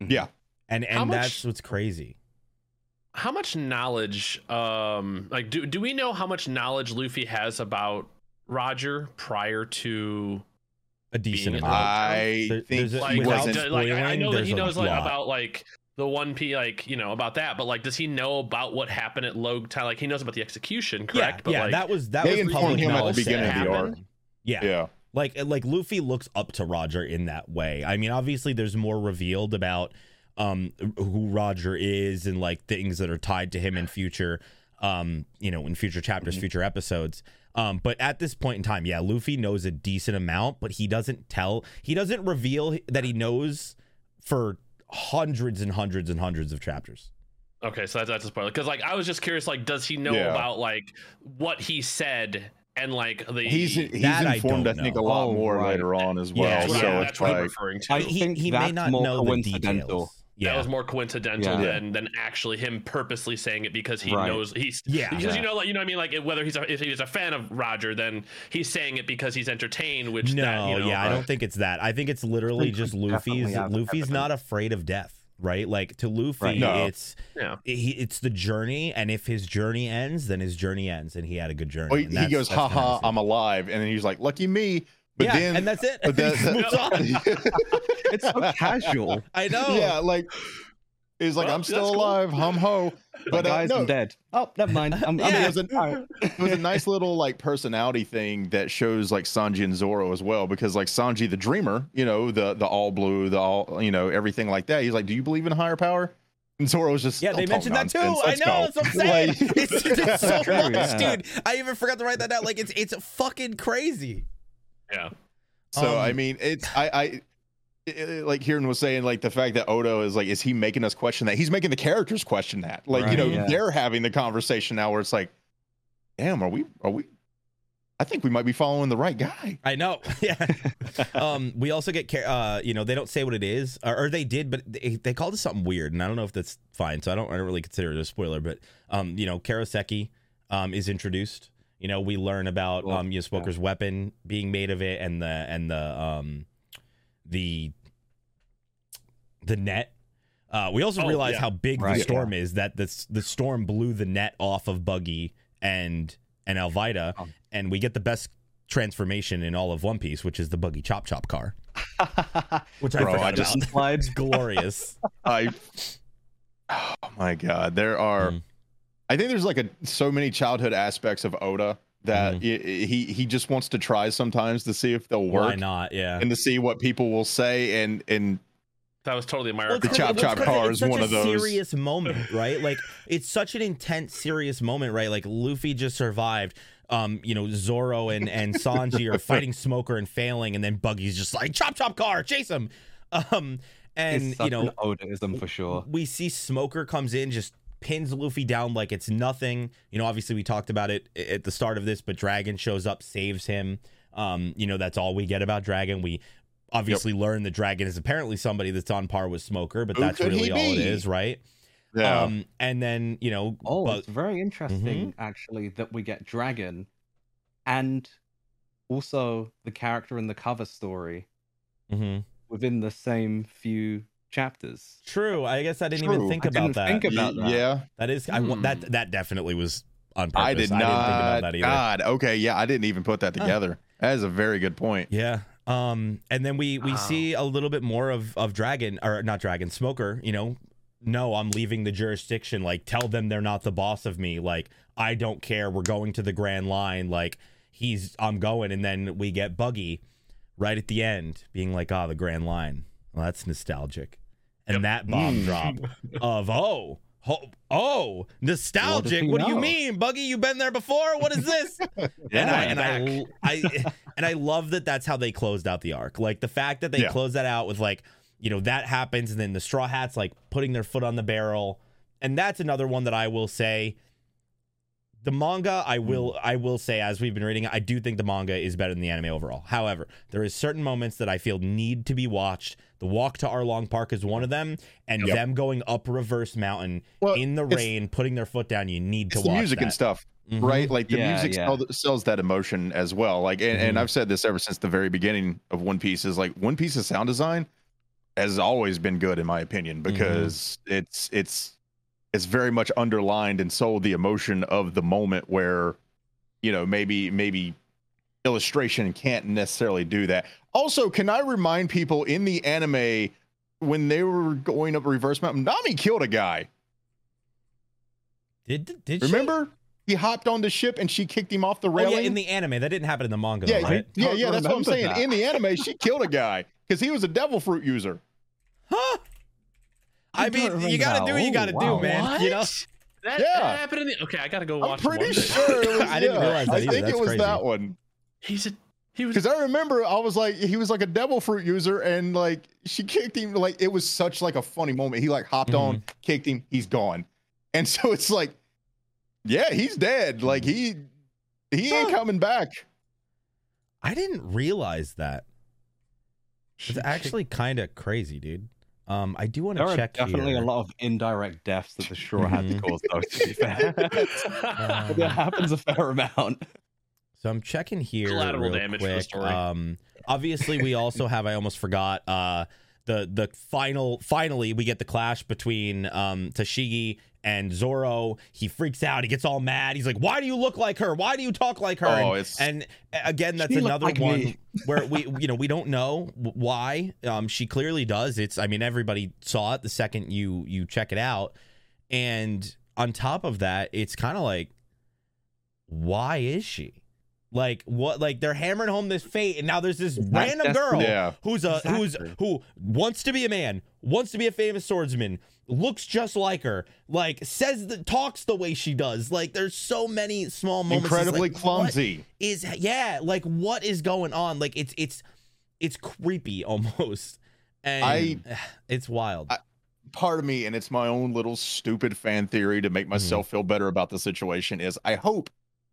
yeah and and much- that's what's crazy. how much knowledge um like do do we know how much knowledge Luffy has about Roger prior to A decent amount. i There- think a- like, without like, like, I- I know that he knows like lot. about like the one p like you know about that but like does he know about what happened at Logue Town like he knows about the execution correct yeah, but yeah, like that was that They was informed public him at the beginning of the arc. Yeah, yeah like like Luffy looks up to Roger in that way. I mean, obviously there's more revealed about um who Roger is and like things that are tied to him in future um you know in future chapters, Mm-hmm. future episodes. Um but at this point in time, yeah, Luffy knows a decent amount, but he doesn't tell he doesn't reveal that he knows for hundreds and hundreds and hundreds of chapters. okay so that's that's a spoiler because like I was just curious like does he know Yeah. about like what he said and like the he's he's That I informed i, don't think a lot Oh, more right. later on as well Yeah, so I, it's that's what I'm like referring to I he think he may not more know the coincidental. details. Yeah. that was more coincidental Yeah. than than actually him purposely saying it because he Right. knows he's Yeah. because you know like you know what I mean like whether he's a, if he's a fan of Roger then he's saying it because he's entertained which no, that, you know, yeah, I uh, don't think it's that. I think it's literally just Luffy's. Luffy's not afraid of death, right? Like to Luffy, Right. No. it's yeah he, it's the journey, and if his journey ends, then his journey ends, and he had a good journey. Oh, he, he goes, "Ha ha. I'm alive," and then he's like, "Lucky me." But yeah, then, and that's it. but He that- just moves on. It's so casual. I know. yeah, like he's like, Well, "I'm still that's cool. alive, hum ho." But uh, guys, no, I'm dead. Oh, never mind. I'm, Yeah. I'm it was, a, it was a nice little like personality thing that shows like Sanji and Zoro as well, because like Sanji the dreamer, you know, the the all blue, the all you know, everything like that. He's like, "Do you believe in higher power?" And Zoro's just Yeah, they mentioned that too. I know. go." That's what I'm saying. Like- it's, it's so True, much, yeah. dude. I even forgot to write that down. Like it's it's fucking crazy. yeah So Um, I mean, it's I I. i- like Kieran was saying, like the fact that Oda is like, is he making us question that? He's making the characters question that. Like, you know, yeah. they're having the conversation now where it's like, damn, are we are we I think we might be following the right guy. I know. Yeah. um, we also get, Ka- uh, you know, they don't say what it is, or, or they did, but they, they called it something weird, and I don't know if that's fine. So I don't, I don't really consider it a spoiler. But, um, you know, Kairoseki, um, is introduced. You know, we learn about Well, um, you know, Smoker's weapon being made of it, and the and the um, the the net. Uh, we also Oh, realize yeah. how big Right, the yeah. storm is. That the the storm blew the net off of Buggy and and Alvida, Oh. and we get the best transformation in all of One Piece, which is the Buggy Chop Chop car, which I Bro, forgot I just- about. slides. It's glorious. I oh my god, there are. Mm. I think there's like a so many childhood aspects of Oda that Mhm. i- i- he he just wants to try sometimes to see if they'll work. Why not? Yeah. and to see what people will say and and That was totally my Well, it's The 'cause- chop it's chop 'cause car it's is such one a of those. serious moment, right? Like it's such an intense, serious moment, right? Like Luffy just survived. Um, you know, Zoro and and Sanji are fighting Smoker and failing, and then Buggy's just like chop chop car, chase him. Um, and it's such you know, an Odaism for sure. we see Smoker comes in, just pins Luffy down like it's nothing. You know, obviously we talked about it at the start of this, but Dragon shows up, saves him. Um, you know, that's all we get about Dragon. We obviously learn that Dragon is apparently somebody that's on par with Smoker, but Who that's really all it is, right? yeah. Um, and then you know, Oh, but it's very interesting Mm-hmm. actually that we get Dragon and also the character in the cover story Mhm. within the same few chapters. true. I guess I didn't even True. think I about didn't that. think about that. yeah, that is, I want that. Hmm. That definitely was on purpose. I did I not. didn't think about that either. God, okay, yeah, I didn't even put that Huh. together. That is a very good point. Yeah. Um, and then we we Wow. see a little bit more of of Dragon or not Dragon Smoker. You know, no, I'm leaving the jurisdiction. Like, tell them they're not the boss of me. Like, I don't care. We're going to the Grand Line. Like, he's I'm going. And then we get Buggy right at the end being like, ah, the Grand Line. Well, that's nostalgic. And that bomb Mm. drop of oh. Oh, oh, nostalgic. he What do you mean, Buggy? You've been there before? What is this? and I and I, I and I love that that's how they closed out the arc. Like the fact that they Yeah. closed that out with like, you know, that happens and then the straw hats like putting their foot on the barrel. And that's another one that I will say the manga I will I will say as we've been reading I do think the manga is better than the anime overall. However, there is certain moments that I feel need to be watched. The walk to Arlong Park is one of them, and Yep. them going up Reverse Mountain Well, in the rain, putting their foot down. You need to It's the watch music that. and stuff, Mhm. right? Like the Yeah, music yeah. sell- sells that emotion as well. Like, and, and Mhm. I've said this ever since the very beginning of One Piece is like One Piece's sound design has always been good in my opinion because it's it's it's very much underlined and sold the emotion of the moment where you know maybe maybe illustration can't necessarily do that. Also, can I remind people in the anime when they were going up Reverse Mountain, Nami killed a guy. Did did she? Remember? He hopped on the ship and she kicked him off the Oh railing. yeah, in the anime that didn't happen in the manga, yeah, though, right? yeah, yeah, that's what I'm saying. that. In the anime, she killed a guy because he was a devil fruit user. Huh? I, I mean, you gotta do what you Oh, gotta wow. do, man. You know, That, Yeah. that happened in the. Okay, I gotta go watch. I'm pretty one. sure it was. I didn't yeah, realize that I either. think That's it was crazy. that one He's a. He was. because I remember I was like, he was like a devil fruit user, and like she kicked him. Like it was such like a funny moment. He like hopped on, Mm-hmm. kicked him, he's gone, and so it's like, yeah, he's dead. Like he he ain't Huh. coming back. I didn't realize that. It's actually kind of crazy, dude. Um, I do want There to are check definitely here. a lot of indirect deaths that the straw had to Mhm. cause, though, to be fair. Uh, that happens a fair amount. So I'm checking here Collateral real damage for the story. Um, obviously we also have. I almost forgot. Uh, the the final finally we get the clash between um Tashigi and Zoro. He freaks out. He gets all mad. He's like, "Why do you look like her? Why do you talk like her?" Oh, and, it's and again, that's another like one me. where we you know we don't know why. Um, she clearly does. It's I mean everybody saw it the second you you check it out, and on top of that, it's kind of like, why is she? Like what? Like they're hammering home this fate, and now there's this random girl yeah. who's a who's who wants to be a man, wants to be a famous swordsman, looks just like her, like says that talks the way she does. Like there's so many small moments. Incredibly like, clumsy. Is yeah, like what is going on? Like it's it's it's creepy almost, and I- it's wild. I- part of me, and it's my own little stupid fan theory to make Mm-hmm. myself feel better about the situation, is I hope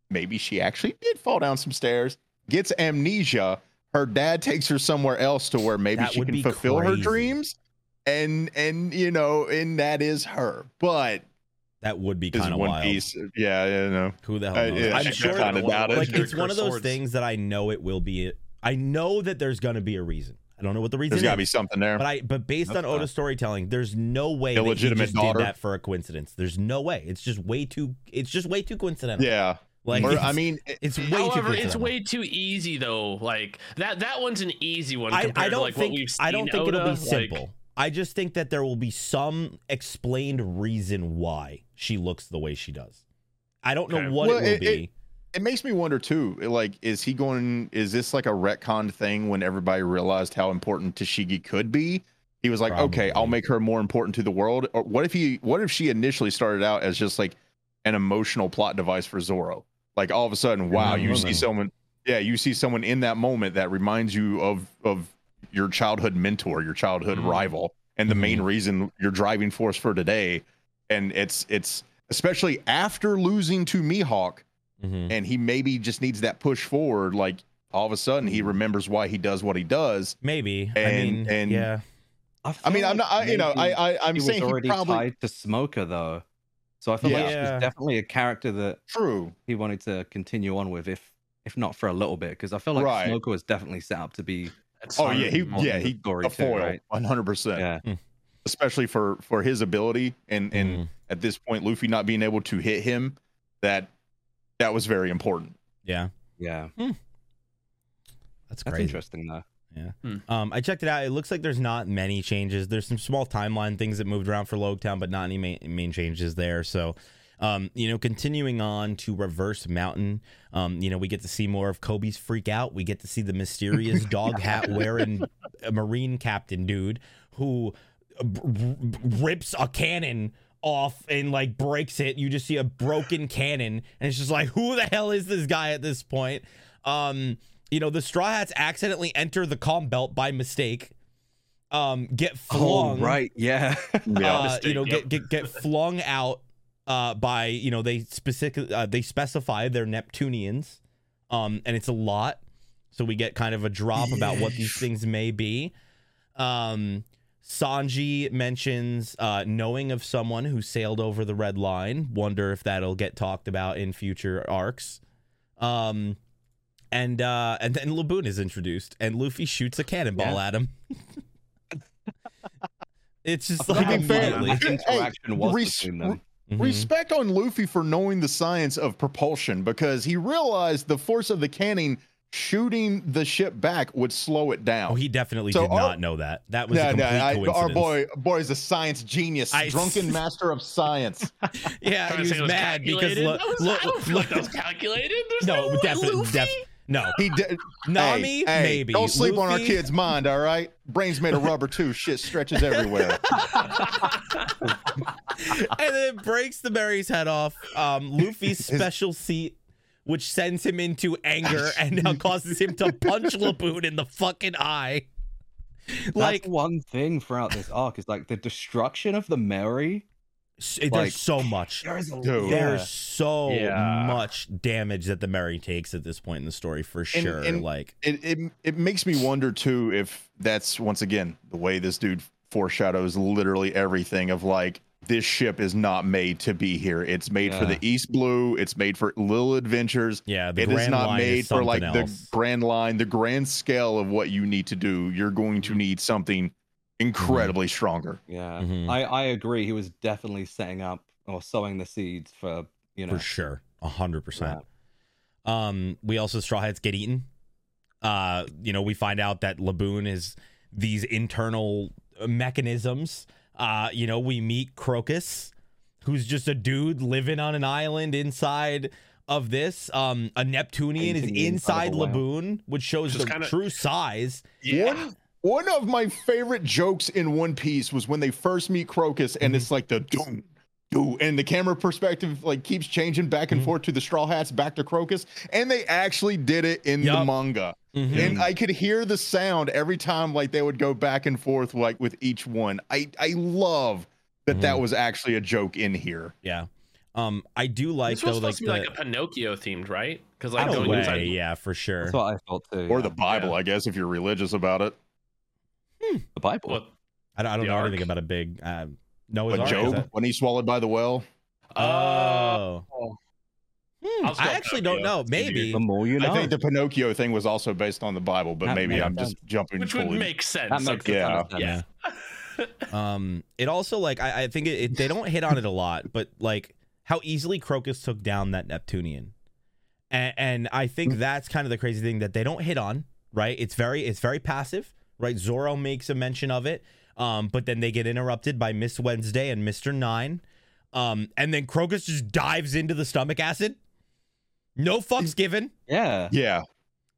maybe she actually did fall down some stairs, gets amnesia. Her dad takes her somewhere else to where maybe That she can be fulfill her dreams. And and you know, and that is her. But That would be is kind of One wild. Piece. Yeah, you know. Who the hell I- knows? yeah, I'm I sure. kinda doubt it. Like Legendary it's one of those swords. things that I know it will be. I know that there's going to be a reason. I don't know what the reason is. There's got to be something there. But I, but based on Okay. Oda's storytelling, there's no way that he just daughter. did that for a coincidence. There's no way. It's just way too. It's just way too coincidental. yeah. Like Or, I mean, it- it's way too However, coincidental. it's way too easy though. Like that that one's an easy one I, compared I don't to like think what we've seen. I don't think Oda. it'll be Like, simple. I just think that there will be some explained reason why she looks the way she does. I don't know Okay. what Well, it will it- be. it makes me wonder too. Like, is he going? Is this like a retcon thing when everybody realized how important Tashigi could be? He was like, okay, I'll make her more important to the world. Or what if he? What if she initially started out as just like an emotional plot device for Zoro? Like all of a sudden, wow, you see someone. Yeah, you see someone in that moment that reminds you of of your childhood mentor, your childhood Mhm. rival, and the main Mhm. reason your driving force for today. And it's it's especially after losing to Mihawk Mhm. and he maybe just needs that push forward. Like all of a sudden, he remembers why he does what he does. Maybe. I And- mean, and- yeah. I feel mean, I'm not. I, you know, I, I I'm he was saying he already probably tied to Smoker though, so I feel like Yeah. she's definitely a character that true. he wanted to continue on with, if if not for a little bit, because I feel like Right. Smoker was definitely set up to be that's Oh yeah, he more yeah he story a foil, 100. percent yeah. Especially for for his ability and and Mhm. at this point, Luffy not being able to hit him, that that was very important. Yeah. Yeah, That's that's interesting though. Um, I checked it out. It looks like there's not many changes. There's some small timeline things that moved around for Logue Town, but not any main, main changes there. So, um, you know, continuing on to Reverse Mountain, um, you know, we get to see more of Koby's freak out. We get to see the mysterious dog hat wearing marine captain dude who b- rips a cannon off and like breaks it. You just see a broken cannon, and it's just like, who the hell is this guy at this point? Um, you know, the Straw Hats accidentally enter the calm belt by mistake. Um, get flung Oh right, yeah. Yeah. uh, Mistake, you know, yep. get get get flung out uh, by you know they specific uh, they specify they're Neptunians, um, and it's a lot. So we get kind of a drop about what these things may be. Um, Sanji mentions uh, knowing of someone who sailed over the red line. Wonder if that'll get talked about in future arcs. Um, and uh, and then Laboon is introduced, and Luffy shoots a cannonball Yeah. at him. it's just like To fair, immediately. that interaction was res- between them. Mhm. Respect on Luffy for knowing the science of propulsion because he realized the force of the cannon shooting the ship back would slow it down. Oh, he definitely So did our- not know that. That was a complete yeah, I- coincidence. our boy, boy is a science genius, I- drunken master of science. yeah, he was was mad because calculated? look, That was- look, I look, like that was calculated. There's no, no, definitely, Luffy? def- no. He did. Nami, hey, hey, maybe. Don't sleep on our kid's mind, all right? Brain's made of rubber too. Shit stretches everywhere. and then it breaks the Mary's head off. Um, Luffy's special seat, which sends him into anger and now causes him to punch Laboon in the fucking eye. Like, That's one thing throughout this arc is like the destruction of the Mary. S- there's so much. There is a Dude. There's so Yeah. much damage that the Mary takes at this point in the story, for sure. and- like, it, it it makes me wonder too if that's once again the way this dude foreshadows literally everything of like this ship is not made to be here. It's made for the East Blue. It's made for little adventures. yeah, the It is Grand not Line made is for like something the grand line, the grand scale of what you need to do. You're going to mm. need something incredibly stronger. Yeah, Mhm. I I agree. He was definitely setting up or sowing the seeds for you know. for sure, a hundred percent. Um, we also straw hats get eaten. Uh, you know, we find out that Laboon is these internal mechanisms. Uh, you know, we meet Crocus, who's just a dude living on an island inside of this. Um, a Neptunian is inside inside of a whale. Laboon, which shows Which is the kinda- true size. Yeah. One one of my favorite jokes in One Piece was when they first meet Crocus and Mm-hmm. it's like the doom. do, And the camera perspective like keeps changing back and Mhm. forth to the Straw Hats, back to Crocus, and they actually did it in the Yup. manga. Mhm. and I could hear the sound every time like they would go back and forth like with each one. I I love that that Mhm. was actually a joke in here. Yeah. Um, I do like this was though, supposed like to be the like a Pinocchio themed, right? Because I like don't going way, inside. yeah, for sure. That's what I felt too. Or yeah. the Bible, Yeah. I guess, if you're religious about it. The Bible. What? I don't, I don't the know anything about a big uh, Noah's But Ark. Job, that- when he's swallowed by the well. Oh. Oh. Hmm, I'll just I actually don't know. Maybe. The more you know. I think the Pinocchio thing was also based on the Bible, but That maybe I'm just jumping which would make sense. that makes okay. a ton Yeah. sense. yeah. Um, it also like I, I think it, it, they don't hit on it a lot, but like how easily Crocus took down that Neptunian, and, and I think that's kind of the crazy thing that they don't hit on. Right? It's very it's very passive. Right? Zoro makes a mention of it, um, but then they get interrupted by Miss Wednesday and Mister Nine, um, and then Crocus just dives into the stomach acid. No fucks given. Yeah. Yeah.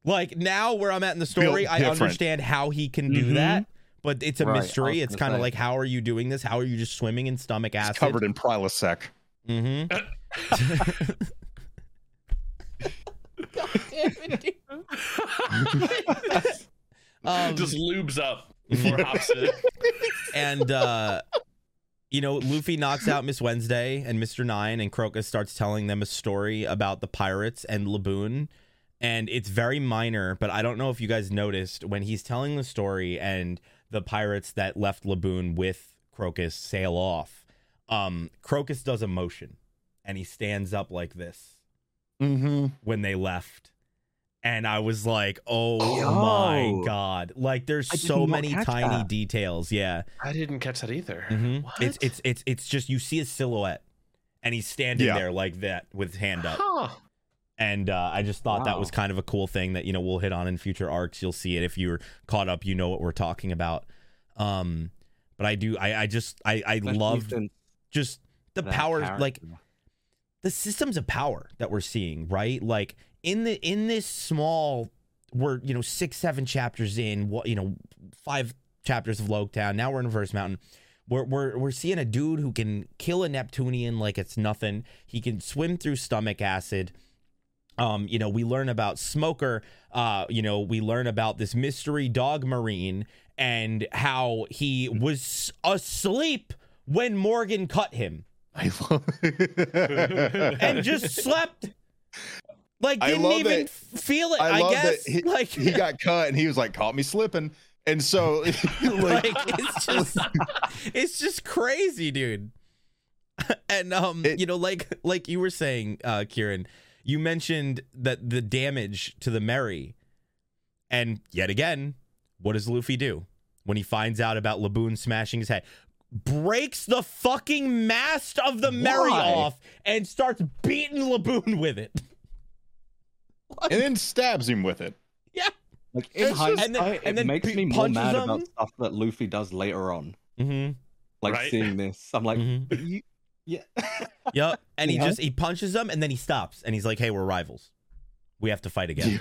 Like now where I'm at in the story, I understand how he can do Mhm. that, but it's a Right, mystery. It's kind of like how are you doing this? How are you just swimming in stomach It's acid? covered in Prilosec. Mm-hmm. um, Just lubes up before hops in. and uh you know, Luffy knocks out Miss Wednesday and Mr. Nine, and Crocus starts telling them a story about the pirates and Laboon. And it's very minor, but I don't know if you guys noticed when he's telling the story and the pirates that left Laboon with Crocus sail off. Um, Crocus does a motion and he stands up like this Mm-hmm. when they left. And I was like, oh Yo. my God. Like there's I so many tiny that. details. Yeah. I didn't catch that either. Mhm. What? It's it's it's it's just you see his silhouette, and he's standing Yeah. there like that with his hand up. Huh. And uh, I just thought that was kind of a cool thing that you know we'll hit on in future arcs. You'll see it if you're caught up. You know what we're talking about. Um, but I do. I I just I I Especially love just the that power like the systems of power that we're seeing right like in the in this small we're you know six seven chapters in what you know five chapters of Logue Town now we're in Verse Mountain. We're, we're we're seeing a dude who can kill a Neptunian like it's nothing. He can swim through stomach acid. Um you know we learn about Smoker uh you know we learn about this mystery dog marine and how he was asleep when Morgan cut him. I love and just slept. Like didn't even that- feel it. I I, guess. he, like, he got cut and he was like, caught me slipping. And so, like, like it's just, it's just crazy, dude. And um, It- you know, like like you were saying, uh, Kieran, you mentioned that the damage to the Mary, and yet again, what does Luffy do when he finds out about Laboon smashing his head? Breaks the fucking mast of the Mary off and starts beating Laboon with it. And then stabs him with it. Yeah. Like in It's just- and then- and it then makes p- me more mad him. about stuff that Luffy does later on. Mm-hmm. Like Right. seeing this, I'm like, Mhm. you, yeah. Yep. And he Yeah. just he punches them and then he stops and he's like, "Hey, we're rivals. We have to fight again." Yeah.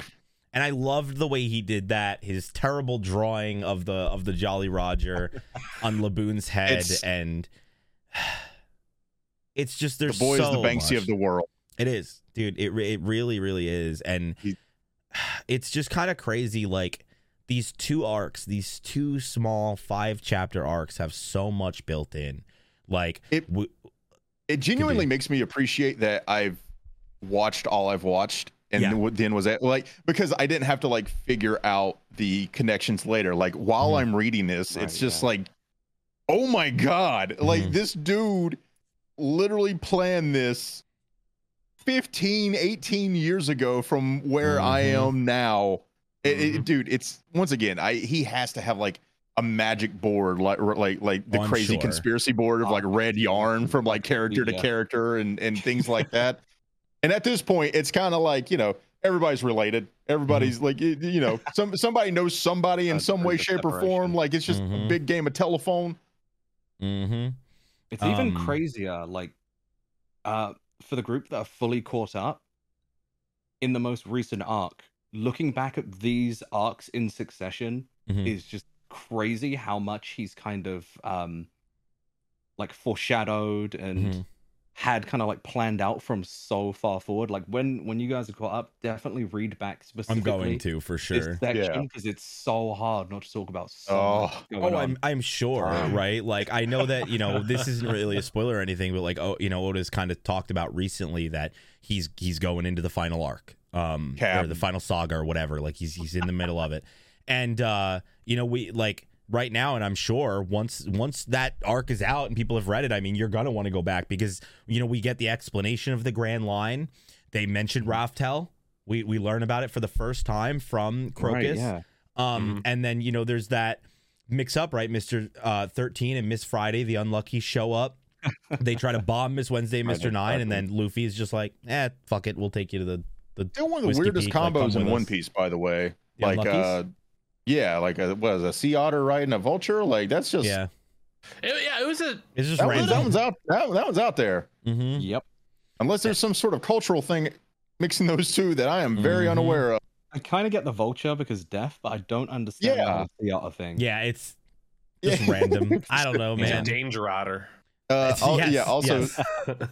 And I loved the way he did that. His terrible drawing of the of the Jolly Roger on Laboon's head It's- and it's just there's the boy so is the Banksy much. of the world. It is, dude. It it really really is, and it's just kind of crazy. Like these two arcs, these two small five chapter arcs, have so much built in. Like It- w- It genuinely makes me appreciate that I've watched all I've watched and Yeah. then was at like because I didn't have to like figure out the connections later. Like while Mhm. I'm reading this, Right, it's just yeah. like, oh my god! Like Mhm. this dude literally planned this 15, 18 years ago from where I Mhm. am now. It- it- Mhm. dude, it's once again, I he has to have like a magic board like like like the I'm crazy sure. conspiracy board of Oh, like red yarn from like character to character and and things like that. And at this point, it's kind of like you know everybody's related. Everybody's like you you know some somebody knows somebody in Uh, some way, shape, or form. Like it's just a Mhm. big game of telephone. mm-hmm. It's even Um, crazier, like, uh, for the group that are fully caught up in the most recent arc. Looking back at these arcs in succession Mhm. is just crazy how much he's kind of um, like foreshadowed and Mhm. Had kind of like planned out from so far forward. Like when when you guys are caught up, definitely read back I'm specifically. going to for this sure. section Yeah. because it's so hard not to talk about so Oh. much going Oh. I'm I'm sure, right? Like I know that you know this isn't really a spoiler or anything, but like oh, you know, Oda's kind of talked about recently that he's he's going into the final arc, um, or the final saga or whatever. Like he's he's in the middle of it, and uh, you know we like right now, and I'm sure once once that arc is out and people have read it, I mean, you're gonna want to go back because you know we get the explanation of the Grand Line. They mentioned Raftel. We we learn about it for the first time from Crocus. Right, yeah. Um, Mhm. and then you know there's that mix up, right? Mister uh, Thirteen and Miss Friday, the unlucky show up. they try to bomb Miss Wednesday, Mister Friday, Nine, and then Luffy is just like, eh, fuck it, we'll take you to the the. They're one of the weirdest Peak, combos come in One. Piece, by the way. The like, Unluckies? uh, yeah, like a what is it, a sea otter riding a vulture? Like that's just Yeah, It- yeah, it was a it's just that, random. that one's out. That, that one's out there. Mhm. Yep. Unless there's some sort of cultural thing mixing those two that I am very Mhm. unaware of. I kind of get the vulture because death, but I don't understand Yeah. the other thing. Yeah, it's just Yeah. random. I don't know, he's a man. danger otter. Uh, It's- yes, yeah. Also, yes.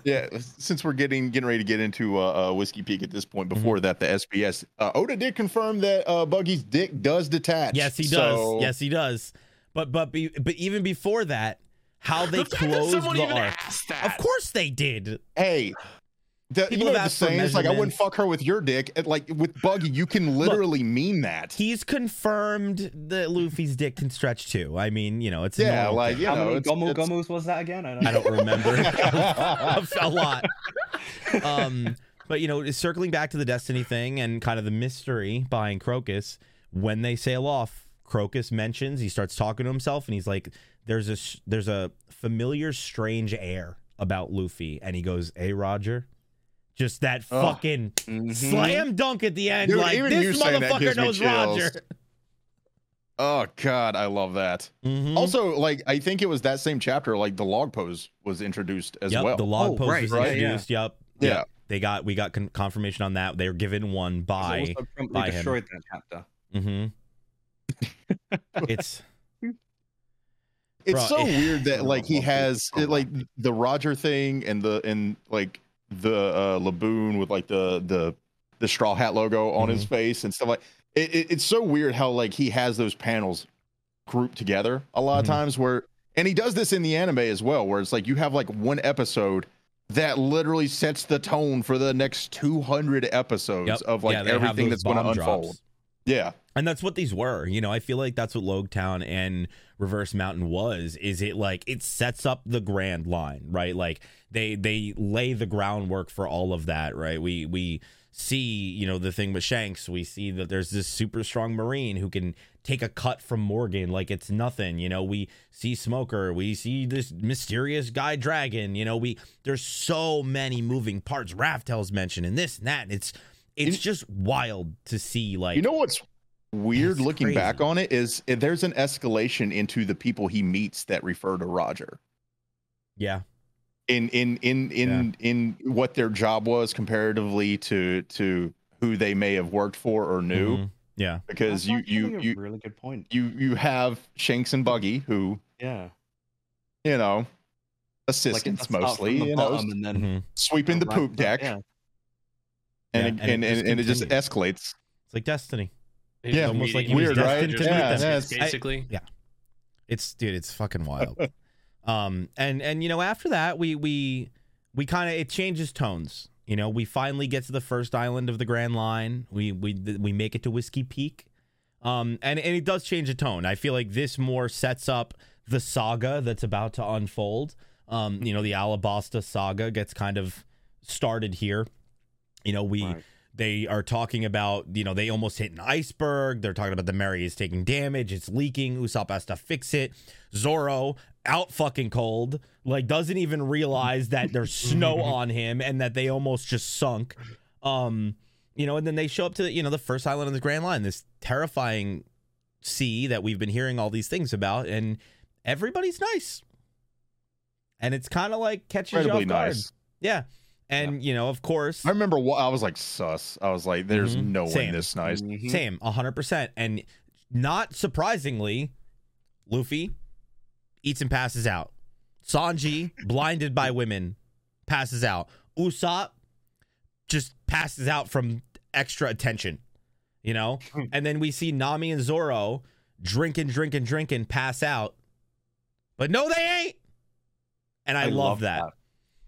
yeah. Since we're getting getting ready to get into uh, uh, whiskey peak at this point, Mm-hmm. before that, the SBS uh, Oda did confirm that uh, Buggy's dick does detach. Yes, he does. So- Yes, he does. But but be, but even before that, how they the closed the even arc. Of course they did. Hey. The, you People know have the asked for saying is like I wouldn't fuck her with your dick. And, Like with Buggy, you can literally mean that. He's confirmed that Luffy's dick can stretch too. I mean, you know, it's Yeah, like thing. you How know, many it's, Gomu it's- Gomus was that again? I don't, I don't remember a lot. Um, but you know, circling back to the Destiny thing and kind of the mystery behind Crocus, when they sail off, Crocus mentions he starts talking to himself and he's like, "There's a s- there's a familiar, strange air about Luffy," and he goes, "Hey, Roger." Just that Ugh. fucking Mhm. slam dunk at the end, Dude, like this motherfucker knows. Roger. Oh God, I love that. Mhm. Also, like I think it was that same chapter, like the log pose was introduced as yep, well. the log Oh, post right, was right, yeah. introduced. Yep. Yeah. Yep. They got we got con- confirmation on that. They were given one It by. also promptly by him. destroyed that chapter. hmm it's it's Bro, so it- weird that like he has it, like the Roger thing and the and like the uh Laboon with like the the the straw hat logo on his face and stuff like it, it, it's so weird how like he has those panels grouped together a lot Mhm. of times where and he does this in the anime as well where it's like you have like one episode that literally sets the tone for the next 200 episodes yep. of like Yeah, everything that's going to unfold yeah And that's what these were. You know, I feel like that's what Logue Town and Reverse Mountain was. Is it like it sets up the grand line, right? Like they they lay the groundwork for all of that, right? We we see, you know, the thing with Shanks, we see that there's this super strong marine who can take a cut from Morgan like it's nothing. You know, we see Smoker, we see this mysterious guy dragon, you know, we there's so many moving parts. Raftel's mentioned and this and that. And it's it's just wild to see like you know what's weird looking back on it is uh, there's an escalation into the people he meets that refer to Roger yeah. In in in in in what their job was comparatively to to who they may have worked for or knew Mhm. Yeah. because That's you you a you really good point. you you have Shanks and Buggy who Yeah, you know assistants it starts mostly the you know and then Mhm. sweeping the poop up, deck yeah. and, Yeah, it- and, and it and, just and it just escalates It's like Destiny. He's Yeah, almost like meeting- he was Weird, right? destined to Yeah, meet them. that's- I- basically. It's dude, it's fucking wild. um, and and you know after that we we we kind of it changes tones. You know, we finally get to the first island of the Grand Line. We we we make it to Whiskey Peak. Um, and and it does change the tone. I feel like this more sets up the saga that's about to unfold. Um, you know, the Alabasta saga gets kind of started here. You know, we Right. they are talking about, you know, they almost hit an iceberg. They're talking about the Mary is taking damage. It's leaking. Usopp has to fix it. Zoro out fucking cold, like doesn't even realize that there's snow on him and that they almost just sunk. Um, you know, and then they show up to, you know, the first island of the Grand Line, this terrifying sea that we've been hearing all these things about, and everybody's nice. And it's kind of like catches you off guard. nice Yeah. And, you know, of course, I remember what I was like sus I was like there's Mhm. no way Same. this nice Mhm. Same, hundred percent, and not surprisingly, Luffy eats and passes out. Sanji, blinded by women, passes out. Usopp just passes out from extra attention, you know? Hmm. and then we see Nami and Zoro drinking, drinking, drinking, pass out. But no, they ain't. And I, love, that. I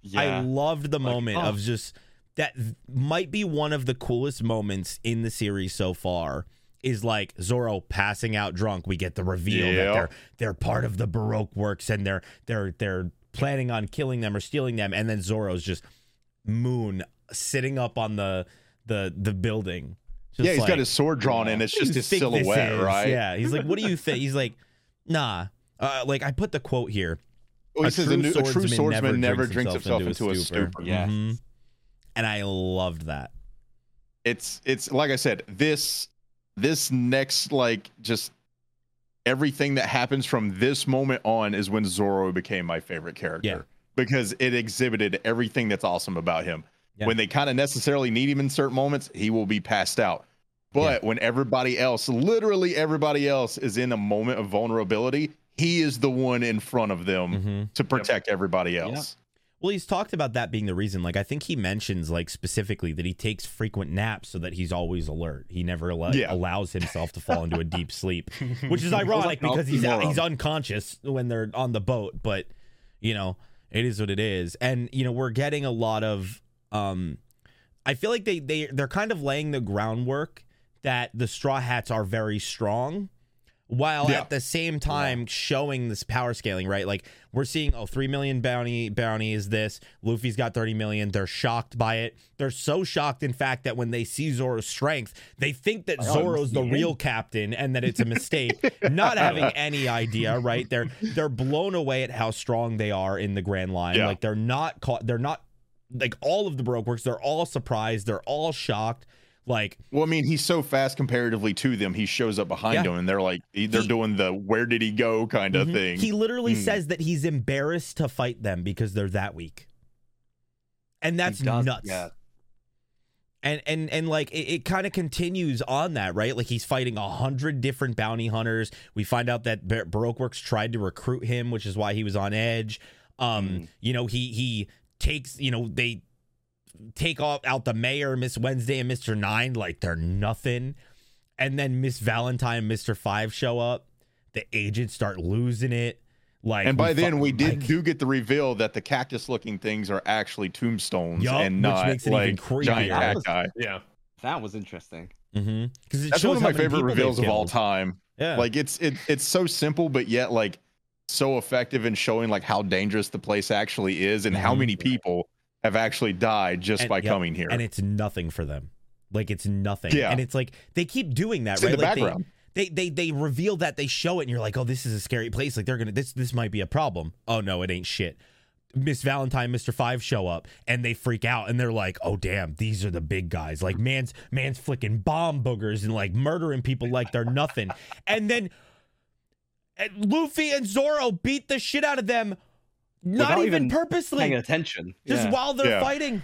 Yeah. loved the Like, moment oh. of just that th- might be one of the coolest moments in the series so far is like Zoro passing out drunk. We get the reveal that they're they're part of the Baroque works and they're they're they're planning on killing them or stealing them and then Zoro's just moon sitting up on the the the building. Just yeah, he's like, got his sword drawn in. It's just his silhouette, right? Yeah. He's like, "What do you think?" He's like, "Nah." Uh, like I put the quote here. Well, he A says true a, new, a true swordsman never never drinks himself himself into a into a stupor. stupor. Yes. Mhm. And I loved that. It's it's like I said, this this next like just everything that happens from this moment on is when Zoro became my favorite character. Yeah. Because it exhibited everything that's awesome about him. Yeah. When they kind of necessarily need him in certain moments, he will be passed out. But when everybody else, literally everybody else, is in a moment of vulnerability, he is the one in front of them Mm-hmm. to protect everybody else. Well, he's talked about that being the reason. Like, I think he mentions like specifically that he takes frequent naps so that he's always alert. He never like, Yeah. allows himself to fall into a deep sleep, which is ironic an because he's he's unconscious when they're on the boat. But you know, it is what it is. And you know, we're getting a lot of. um I feel like they they they're kind of laying the groundwork that the Straw Hats are very strong while Yeah. at the same time showing this power scaling, right? Like we're seeing, oh, 3 million bounty bounty is this. Luffy's got 30 million. They're shocked by it. They're so shocked, in fact, that when they see Zoro's strength, they think that Zoro's the real captain and that it's a mistake, not having any idea, right? They're they're blown away at how strong they are in the Grand Line. Yeah. Like they're not caught, they're not like all of the Baroque works, they're all surprised, they're all shocked. Like Well, I mean, he's so fast comparatively to them. He shows up behind Yeah. them, and they're like, they're He- doing the "Where did he go?" kind of Mhm. thing. He literally Hmm. says that he's embarrassed to fight them because they're that weak. And that's does- nuts. Yeah. And and and like it, it kind of continues on that, right? Like he's fighting a hundred different bounty hunters. We find out that Bar- Baroque Works tried to recruit him, which is why he was on edge. Um, Mm. you know, he he takes, you know, they take off out the mayor, Miss Wednesday, and Mr. Nine like they're nothing. And then Miss Valentine, and Mr. Five show up. The agents start losing it. Like and by fu- then, we did like- do get the reveal that the cactus-looking things are actually tombstones Yup, and which not makes it like even giant That was- cacti. Yeah. That was interesting. Mhm. 'Cause it That's shows one of my favorite reveals of all time. Yeah. Like it's it it's so simple, but yet like so effective in showing like how dangerous the place actually is and how Mhm. many people have actually died just And- by yep, coming here. and it's nothing for them. Like it's nothing. Yeah. And it's like they keep doing that, It's in right? the like they- background. They, they they reveal that they show it and you're like, "Oh, this is a scary place. Like they're going to this this might be a problem." Oh no, it ain't shit. Miss Valentine, Mr. Five show up and they freak out and they're like, "Oh damn, these are the big guys." Like man's man's flicking bomb boogers and like murdering people like they're nothing. and then and Luffy and Zoro beat the shit out of them not even, even purposely, Paying attention. just yeah. while they're Yeah. fighting.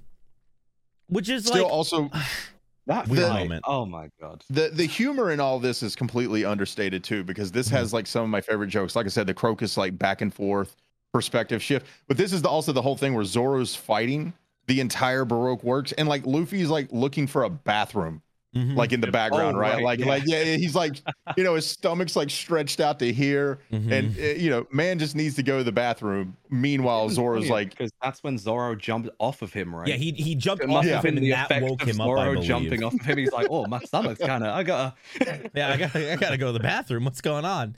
Which is Still like also that Weird fight, moment. Oh my god. the the humor in all this is completely understated too because this has Mm-hmm. like some of my favorite jokes like i said the crocus like back and forth perspective shift but this is the, also the whole thing where zoro's fighting the entire baroque works and like luffy's like looking for a bathroom Mhm. like in the background Oh, right? right, like yeah. like yeah yeah, he's like you know his stomach's like stretched out to here Mhm. and uh, you know man just needs to go to the bathroom meanwhile zoro's like because that's when Zoro jumped off of him, right? yeah, he he jumped It off must Yeah. of have been him and the that effect woke of him up. Zoro jumping off of him. He's like, "Oh, my stomach's kind of. I gotta." yeah, I got I gotta go to the bathroom. What's going on?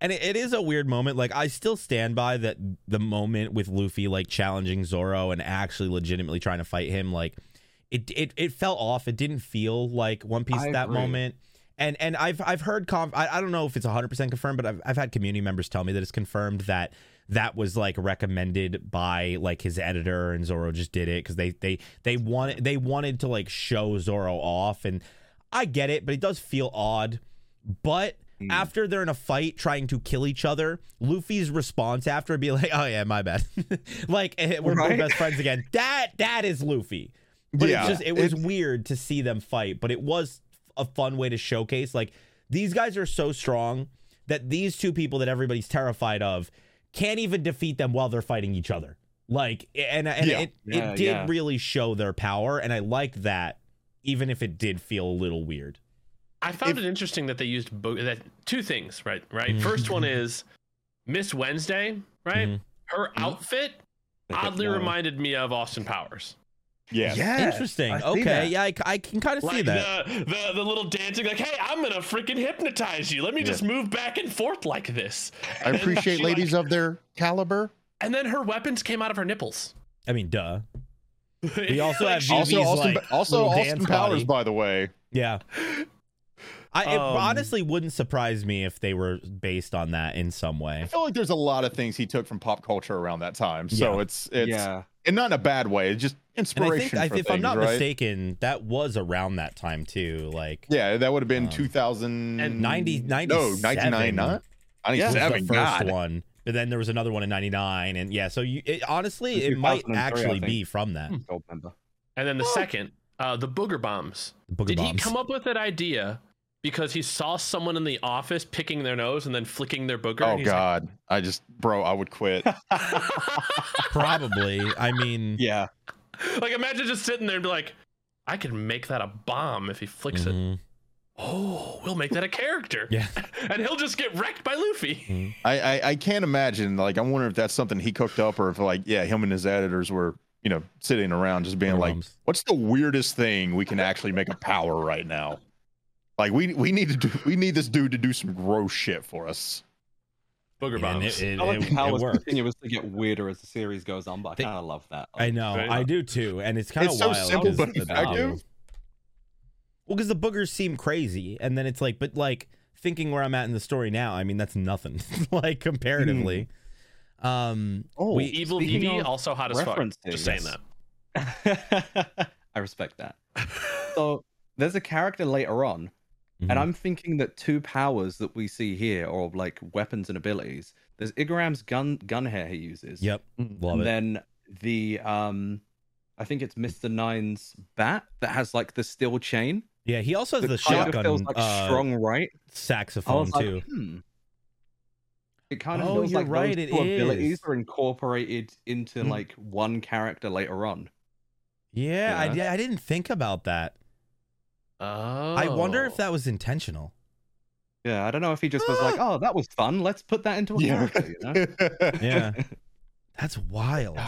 And it, it is a weird moment. Like I still stand by that the moment with Luffy like challenging Zoro and actually legitimately trying to fight him. Like it it it fell off. It didn't feel like One Piece I at that agree. moment. And and I've I've heard conf- I, I don't know if it's 100 percent confirmed, but I've I've had community members tell me that it's confirmed that that was like recommended by like his editor and Zoro just did it because they they they wanted they wanted to like show Zoro off and I get it, but it does feel odd. But Mm. after they're in a fight trying to kill each other, Luffy's response after would be like, "Oh yeah, my bad." like eh, we're, we're Right? best friends again. That that is Luffy. But Yeah, it's just it was it's- weird to see them fight, but it was a fun way to showcase like these guys are so strong that these two people that everybody's terrified of can't even defeat them while they're fighting each other. Like, and and Yeah. it Yeah, it did yeah. really show their power, and I liked that, even if it did feel a little weird. I found If- it interesting that they used bo- that two things, right? Right. Mhm. First one is Miss Wednesday, right? Mhm. Her outfit oddly reminded me of Austin Powers. Yeah. Interesting. I Okay, yeah, I, I can kind of see that. the, the the little dancing, like, hey, I'm gonna freaking hypnotize you. Let me Yeah. just move back and forth like this. I And appreciate ladies like- of their caliber. and then her weapons came out of her nipples. I mean, duh. We also Like, have she- Also, Austin, like, also Austin Powers, body. by the way. Yeah. I it Um, honestly wouldn't surprise me if they were based on that in some way. I feel like there's a lot of things he took from pop culture around that time. So Yeah. it's it's yeah. and not in a bad way. It's just And I inspiration. think, I, for if I'm not right? mistaken, that was around that time too. Like, Yeah, that would have been Um, 2000 and 90, No, 97 1999. was 97. the first God. one. But then there was another one in 99. And yeah, so you it, honestly, it might actually be from that. Gold. And then the second, uh, the booger bombs. The booger Did he come up with that idea because he saw someone in the office picking their nose and then flicking their booger? Oh and he's like, God, I just bro, I would quit. Probably. I mean, Yeah. like imagine just sitting there and be like, I could make that a bomb if he flicks it. mhm. Oh, we'll make that a character. Yeah. and he'll just get wrecked by Luffy. I, I I can't imagine. Like, I wonder if that's something he cooked up, or if like, yeah, him and his editors were, you know, sitting around just being Booger like, bombs. what's the weirdest thing we can actually make a power right now? Like, we we need to do, we need this dude to do some gross shit for us. Booger Yeah, and bombs. it, it, I like it, how it it's worked. continuously get weirder as the series goes on, but I kind of love that. I know, Right. I do too, and it's kind of It's so wild. but that effective. Well, because the boogers seem crazy, and then it's like, but like thinking where I'm at in the story now, I mean, that's nothing, like comparatively. Um, Oh, we, Evil Speaking Vivi, also hot as fuck. references, Just saying that. I respect that. So there's a character later on, Mhm. and I'm thinking that two powers that we see here, or like weapons and abilities, there's Igaram's gun gun hair he uses. yep, love and it. then the um, I think it's Mister Nine's bat that has like the steel chain. yeah, he also has that the kind of shotgun feels like uh, strong right. Saxophone like, too. hmm. It kind of Oh, feels you're like right, those two abilities is. are incorporated into Hmm. like one character later on. Yeah, Yeah. yeah, I didn't think about that. Oh. I wonder if that was intentional. Yeah, I don't know if he just was like, "Oh, that was fun. Let's put that into a Yeah. character." You know? Yeah, that's wild.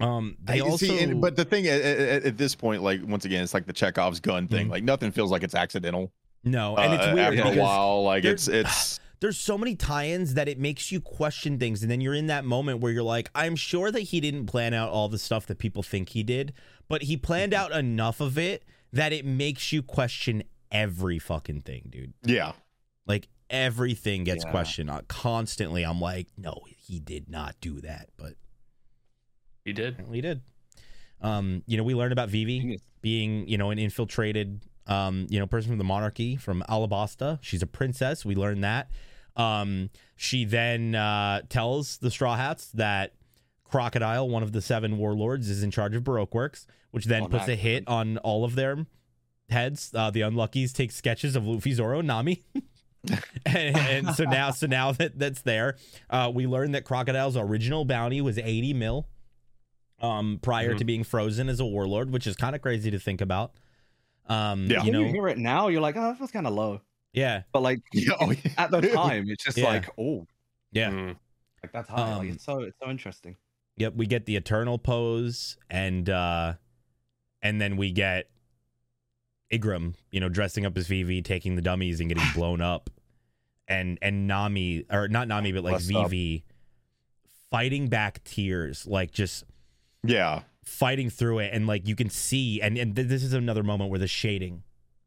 Um, they I- also, see, and, but the thing at, at, at this point, like once again, it's like the Chekhov's gun thing. Mhm. Like nothing feels like it's accidental. no, and it's uh, weird after a while. Like it's it's there's so many tie-ins that it makes you question things and then you're in that moment where you're like i'm sure that he didn't plan out all the stuff that people think he did but he planned Mm-hmm. out enough of it that it makes you question every fucking thing dude. Yeah. like everything gets Yeah. questioned uh, constantly. I'm like no he did not do that but he did. he did. Um you know we learned about vivi being you know an infiltrated um you know person from the monarchy from alabasta. She's a princess. We learned that. Um she then uh tells the straw hats that crocodile one of the seven warlords is in charge of baroque works which then On puts a hit accident. on all of their heads uh the unluckies take sketches of luffy Zoro, Nami. and, and so now so now that that's there uh we learned that crocodile's original bounty was 80 mil um prior Mm-hmm. to being frozen as a warlord which is kind of crazy to think about um Yeah. you when you know hear it now, you're like, "Oh, that was kind of low," yeah but like Yeah, oh, yeah. at the time, it's just Yeah. like, "Oh, yeah Mm. like that's high." Um, like, it's so it's so interesting. Yep, we get the eternal pose and uh and then we get Igaram, you know, dressing up as Vivi, taking the dummies and getting blown up. And and Nami or not Nami, but like Blessed up. Vivi fighting back tears, like just Yeah. fighting through it and like you can see and and th- this is another moment where the shading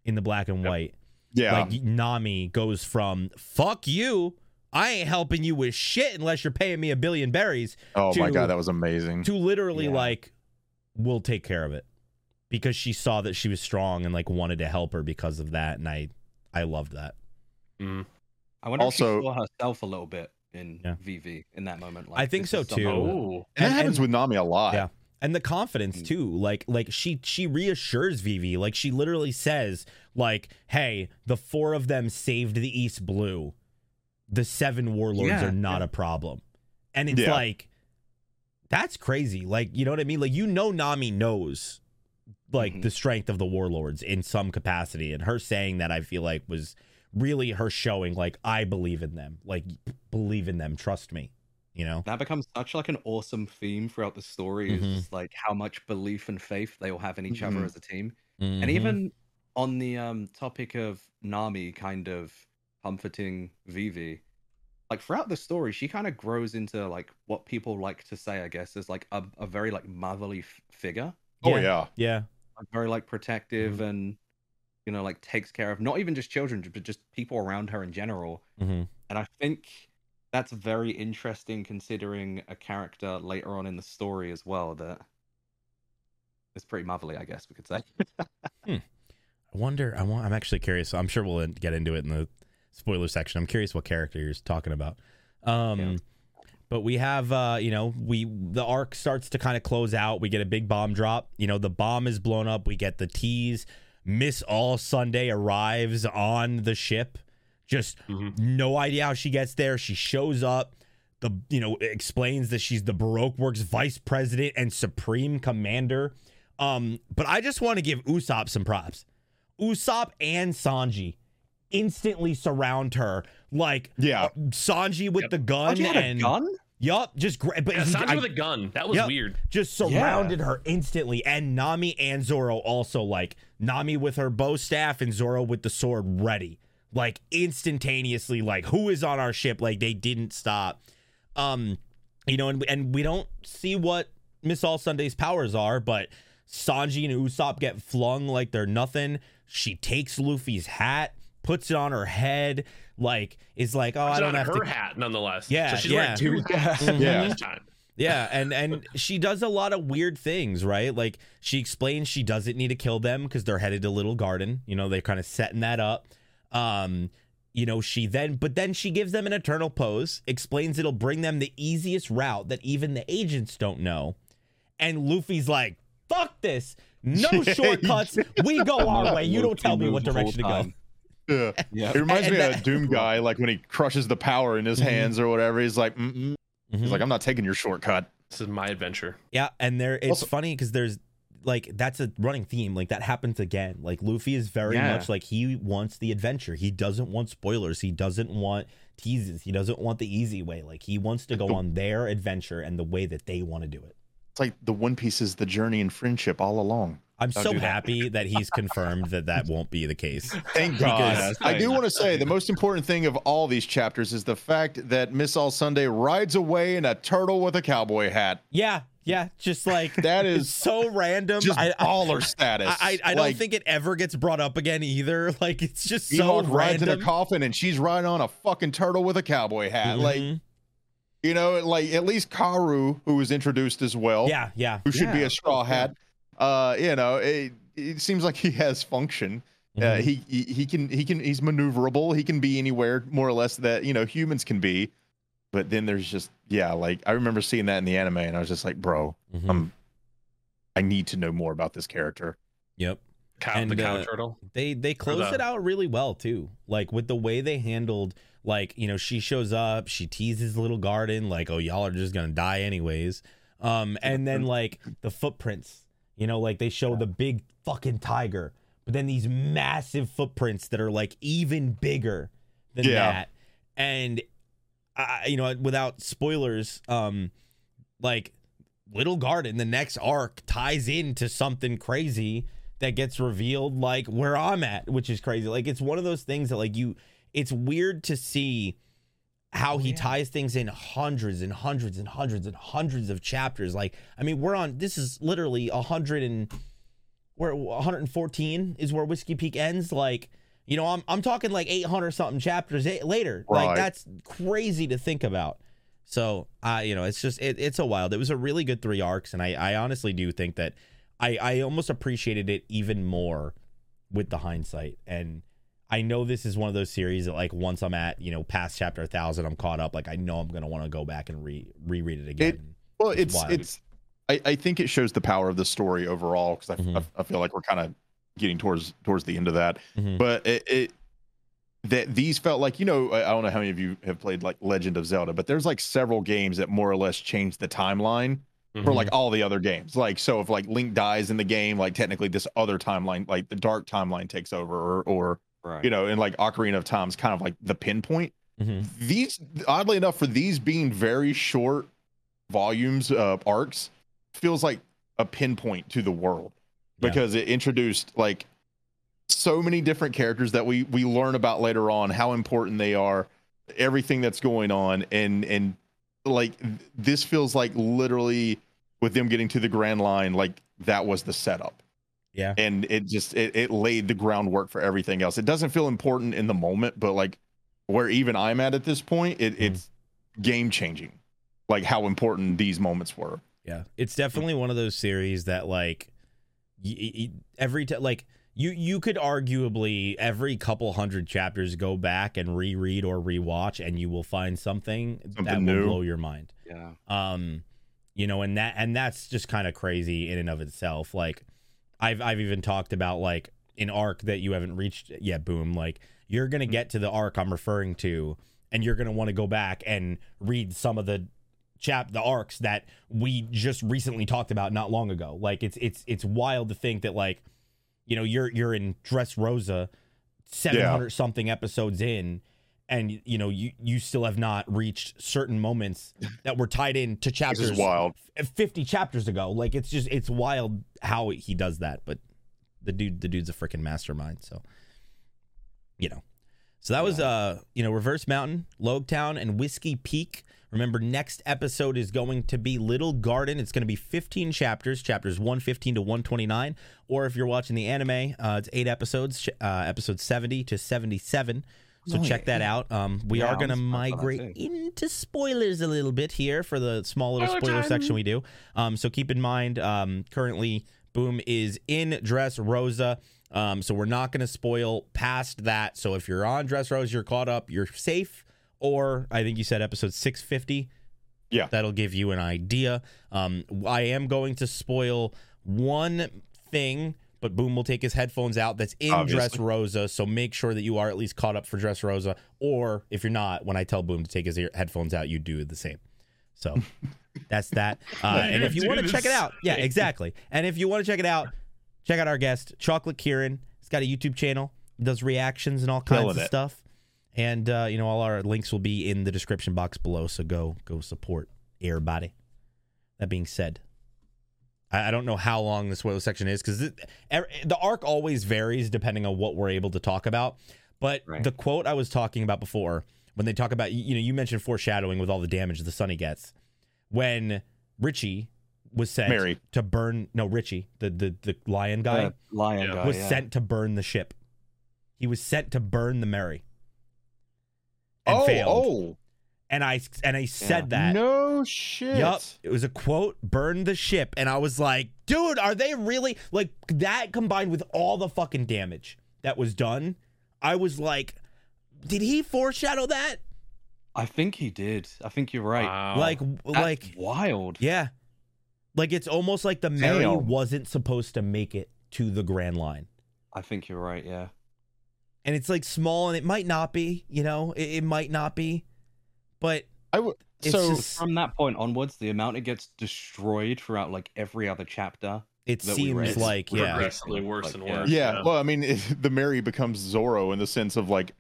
in the black and Yep. white Yeah. like Nami goes from fuck you I ain't helping you with shit unless you're paying me a billion berries oh my god, that was amazing. to literally Yeah. like we'll take care of it because she saw that she was strong and like wanted to help her because of that and i i loved that Mm. I wonder Also- if she saw herself a little bit in Yeah. Vivi in that moment. Like, I think so too. that- Oh. And that happens and- with Nami a lot. Yeah. and the confidence Mm. too like like she she reassures Vivi like she literally says like hey the four of them saved the east blue the seven warlords Yeah, are not yeah. a problem and it's Yeah. like That's crazy. Like, you know what I mean? Like, you know, Nami knows like Mhm. the strength of the warlords in some capacity. And her saying that, I feel like, was really her showing, like, I believe in them. Like, believe in them. Trust me. You know? That becomes such like an awesome theme throughout the story. Is Mhm. just like how much belief and faith they all have in each other Mhm. as a team. And even on the um topic of Nami kind of comforting Vivi, like throughout the story, she kind of grows into like what people like to say, I guess, is like a, a very like motherly f- figure, Oh yeah. Yeah. like, very like protective Mm-hmm. and you know like takes care of not even just children but just people around her in general. hmm And I think that's very interesting considering a character later on in the story as well that is pretty motherly, I guess we could say. I wonder. I want. I'm actually curious. I'm sure we'll get into it in the spoiler section. I'm curious what character you're talking about. Um, Yeah. but we have, uh, you know, we the arc starts to kind of close out. We get a big bomb drop. You know, the bomb is blown up. We get the tease. Miss All Sunday arrives on the ship. Just Mhm. no idea how she gets there. She shows up. The you know explains that she's the Baroque Works vice president and supreme commander. Um, but I just want to give Usopp some props. Usopp and Sanji instantly surround her like Yeah. uh, Sanji with Yep. the gun Sanji had a and gun? yup, just great. But Yeah, he- Sanji I- with a gun. That was Yep. weird. just surrounded her instantly. And Nami and Zoro also like Nami with her bow staff and Zoro with the sword ready. Like instantaneously, like who is on our ship? Like they didn't stop. Um, you know, and and we don't see what Miss All Sunday's powers are, but Sanji and Usopp get flung like they're nothing. She takes Luffy's hat, puts it on her head, like is like, oh, I don't have her to hat, nonetheless. Yeah, so she's yeah. wearing two hats Yeah. this time. Yeah, and and she does a lot of weird things, right? Like she explains she doesn't need to kill them because they're headed to Little Garden. You know, they're kind of setting that up. Um, you know, she then but then she gives them an eternal pose, explains it'll bring them the easiest route that even the agents don't know. And Luffy's like, "Fuck this. No shortcuts. We go our way. You don't tell me what direction to go." Yeah. Yeah. It reminds And me that- of Doom Guy, like when he crushes the power in his Mhm. hands or whatever. He's like, Mm-mm. Mhm. he's like, I'm not taking your shortcut. This is my adventure. Yeah, and there it's Also- funny because there's like that's a running theme. Like that happens again. Like Luffy is very Yeah. much like he wants the adventure. He doesn't want spoilers. He doesn't want teases. He doesn't want the easy way. Like he wants to go on their adventure and the way that they want to do it. It's like the One Piece is the journey and friendship all along. I'm Don't so do that. happy that he's confirmed that that won't be the case. Thank Because- God. I do want to say the most important thing of all these chapters is the fact that Miss All Sunday rides away in a turtle with a cowboy hat. Yeah, yeah, just like that is so random. just I, I, baller status. I, I don't Like, think it ever gets brought up again either. Like it's just so Mihawk rides in random. a coffin and she's riding on a fucking turtle with a cowboy hat. Like, Mhm. you know, like at least Carue, who was introduced as well, yeah, yeah. who should be a straw hat. Uh, you know, it, it seems like he has function. Uh, Mhm. he, he he can he can he's maneuverable. He can be anywhere more or less that you know humans can be. But then there's just yeah, like I remember seeing that in the anime, and I was just like, bro, Mhm. um, I need to know more about this character. Yep. Cow, And, the cow uh, turtle. They they closed the- it out really well too. Like with the way they handled like, you know, she shows up, she teases little garden like, "Oh, y'all are just going to die anyways." Um and then like the footprints. You know, like they show the big fucking tiger, but then these massive footprints that are like even bigger than Yeah. that. And I you know, without spoilers, um like Little Garden, the next arc ties into something crazy that gets revealed like where I'm at, which is crazy. Like it's one of those things that like you it's weird to see how oh, he yeah. ties things in hundreds and hundreds and hundreds and hundreds of chapters. Like I mean, we're on this is literally a hundred and we're 114 is where Whiskey Peak ends. Like, you know, I'm I'm talking like 800 something chapters a- later. Like that's crazy to think about. So, I you know, it's just it, it's a wild. It was a really good three arcs, and I I honestly do think that I I almost appreciated it even more with the hindsight. And I know this is one of those series that like once I'm at you know past chapter thousand, I'm caught up. Like I know I'm gonna want to go back and re reread it again. Well, It's it's it's. I, I think it shows the power of the story overall because I, Mhm. I, I feel like we're kind of getting towards towards the end of that. Mhm. But it, it that these felt like you know I I don't know how many of you have played like Legend of Zelda, but there's like several games that more or less change the timeline for like all the other games. Like so if like Link dies in the game, like technically this other timeline, like the dark timeline takes over or or Right. you know, and like Ocarina of Time's kind of like the pinpoint. Mhm. These oddly enough, for these being very short volumes uh arcs, feels like a pinpoint to the world Yeah. because it introduced like so many different characters that we we learn about later on how important they are everything that's going on and and like th- this feels like literally with them getting to the grand line like that was the setup Yeah. and it just it, it laid the groundwork for everything else it doesn't feel important in the moment but like where even i'm at at this point it, Mhm. it's game changing like how important these moments were Yeah, it's definitely one of those series that like y- y- y- every time like you you could arguably every couple hundred chapters go back and reread or rewatch and you will find something, that Something will blow your mind. yeah. Um you know and that and that's just kind of crazy in and of itself. Like I've I've even talked about like an arc that you haven't reached yet, boom, like you're going to mm-hmm. get to the arc I'm referring to and you're going to want to go back and read some of the chap the arcs that we just recently talked about not long ago. Like it's it's it's wild to think that like you know you're you're in Dressrosa 700 something episodes in and you know you you still have not reached certain moments that were tied in to this chapters is wild 50 chapters ago. Like it's just it's wild how he does that, but the dude the dude's a freaking mastermind, so you know. So that was uh, you know, Reverse Mountain, Logue Town and Whiskey Peak. Remember next episode is going to be Little Garden. It's going to be 15 chapters, chapters 115 to 129, or if you're watching the anime, uh it's 8 episodes, uh episode 70 to 77. So Oh, check that out. Um, we Yeah, are going to I'm surprised by that migrate into spoilers a little bit here for the small little Spoiler spoiler section we do. Um, so keep in mind, um, currently Boom is in Dressrosa. Um, so we're not going to spoil past that. So if you're on Dressrosa, you're caught up, you're safe. Or I think you said episode 650. Yeah. That'll give you an idea. Um, I am going to spoil one thing, but Boom will take his headphones out. That's in Obviously. Dressrosa. So make sure that you are at least caught up for Dressrosa. Or if you're not, when I tell Boom to take his headphones out, you do the same. So that's that. Uh, and if you want to check it out, yeah, exactly. And if you want to check it out, check out our guest, Chocolate Kieran. He's got a YouTube channel, does reactions and all kinds Killing of it. stuff. And uh, you know, all our links will be in the description box below. So go go support everybody. That being said, I, I don't know how long the spoiler section is because the arc always varies depending on what we're able to talk about. But Right. the quote I was talking about before, when they talk about you know, you mentioned foreshadowing with all the damage the Sunny gets. When Richie was sent Mary. to burn no Richie, the the the lion guy Uh, lion Yeah. guy was yeah. sent to burn the ship. He was sent to burn the Mary. And oh failed. oh And I and I said that. no shit Yup. It was a quote, burn the ship. And I was like, dude, are they really like that combined with all the fucking damage that was done? I was like, did he foreshadow that? I think he did. I think you're right. Wow. Like That's like wild. yeah. Like it's almost like the Mary Damn. wasn't supposed to make it to the Grand Line. I think you're right. Yeah. And it's like small and it might not be, you know, it, it might not be. But I would It's so just- From that point onwards, the amount it gets destroyed throughout like every other chapter. it seems read. like yeah. progressively worse Like, and worse. yeah, well i mean it, the mary becomes Zoro in the sense of like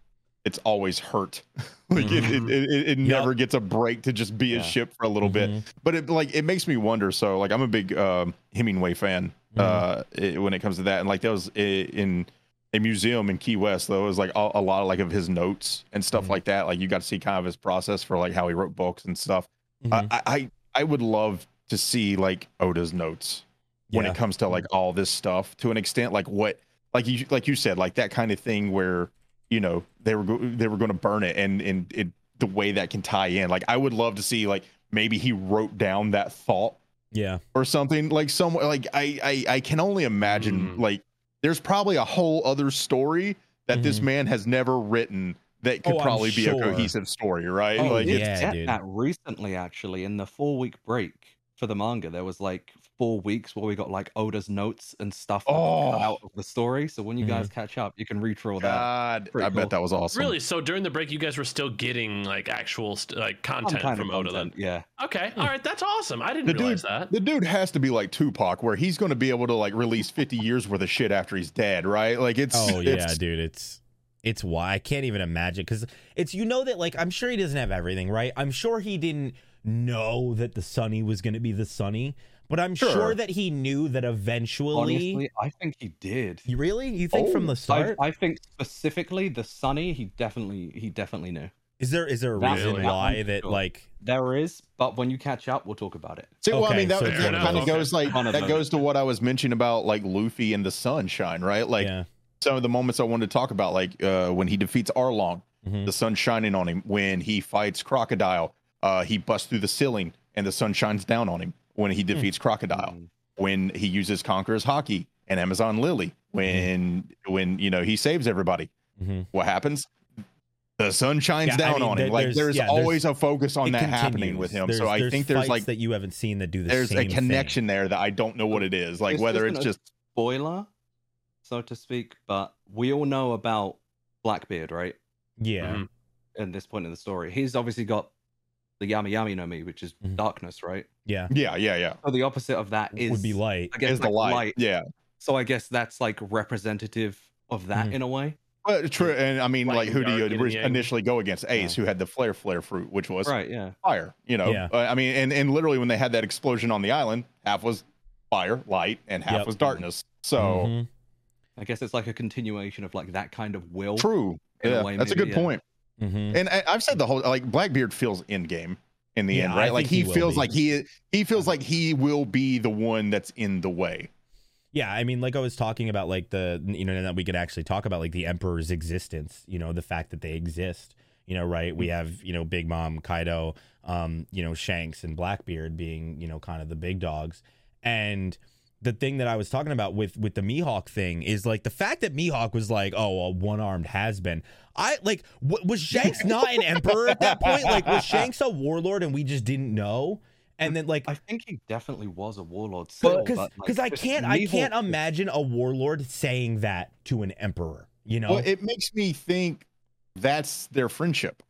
it's always hurt like it, it, it, it Yup. never gets a break to just be a ship for a little bit Mhm. but it like it makes me wonder so like i'm a big um hemingway fan uh i- when it comes to that and like that was i- in a museum in key west though it was like a, a lot of like of his notes and stuff Mhm. like that like you got to see kind of his process for like how he wrote books and stuff Mhm. I, I I would love to see like Oda's notes when Yeah. it comes to like all this stuff to an extent like what like you like you said like that kind of thing where you know they were go- they were going to burn it and and it the way that can tie in like I would love to see like maybe he wrote down that thought yeah. or something like some like I I, I can only imagine Mm. like there's probably a whole other story that this Mhm. man has never written that could Oh, I'm probably be sure. a cohesive story right Oh, like we it's yeah, dude. that recently, actually, in the four week break for the manga. There was like four weeks where we got like Oda's notes and stuff that cut Oh. out of the story. So when you guys mm-hmm. catch up, you can read through all that. God, Pretty I cool. bet that was awesome. Really? So during the break, you guys were still getting like actual st- like content kind of from Oda then? Yeah. Okay. Hmm. All right. That's awesome. I didn't The realize dude, that. the dude has to be like Tupac, where he's going to be able to like release 50 years worth of shit after he's dead, right? Like it's Oh yeah, it's, dude, it's it's why I can't even imagine because it's you know that like I'm sure he doesn't have everything right. I'm sure he didn't know that the Sunny was going to be the Sunny, but I'm sure. Sure. that he knew that eventually. Honestly, I think he did. You really? You think from Oh, the start? I think specifically the Sunny, he definitely he definitely knew. is there is there a That's reason really- why I'm that sure. like There is, but when you catch up, we'll talk about it. See, well, I mean, that, so that it's one of kind of goes like One of that those. goes to what I was mentioning about like Luffy and the sunshine, right? Like yeah some of the moments I wanted to talk about, like uh, when he defeats Arlong, Mhm. the sun shining on him. When he fights Crocodile, uh, he busts through the ceiling and the sun shines down on him. When he defeats Crocodile, Mm. when he uses Conqueror's Haki and Amazon Lily, when when you know he saves everybody, Mhm. what happens? The sun shines Yeah, I down mean, on there- him. Like there's- there's yeah, there's- always a focus on It that happening with him. There's, so I think there's like that you haven't seen that do the there's same a thing. connection there that I don't know what it is. Like This whether isn't it's just spoiler, so to speak, but we all know about Blackbeard, right? Yeah, Mhm. At this point in the story, he's obviously got the Yami Yami no Mi, which is Mhm. darkness, right? yeah, yeah, yeah, yeah. So the opposite of that is would be light. I guess Is the like, light. Yeah. So I guess that's like representative of that Mhm. in a way. But true, and I mean, Light like, who do you dark, yin and yang. initially go against? Ace, Yeah. who had the flare flare fruit, which was Right, yeah. fire. You know, Yeah. Uh, I mean, and and literally when they had that explosion on the island, half was fire, light, and half Yep. was darkness. So Mhm. I guess it's like a continuation of like that kind of will. true. In a Yeah, way, that's a good yeah. point. Mhm. And I, I've said the whole like Blackbeard feels in game in the Yeah, end, I right? Like he he, feels be. like he he feels like he will be the one that's in the way. Yeah, I mean, like I was talking about, like the you know that we could actually talk about like the Emperor's existence. You know, the fact that they exist. You know, right? We have you know Big Mom, Kaido, um, you know Shanks and Blackbeard being you know kind of the big dogs, and the thing that I was talking about with with the Mihawk thing is like the fact that Mihawk was like, oh, a one armed has been. I like w- was Shanks not an emperor at that point? Like was Shanks a warlord and we just didn't know? And then like I think he definitely was a warlord. Still, because but, because like, I can't I can't imagine a warlord saying that to an emperor. You know, Well, it makes me think that's their friendship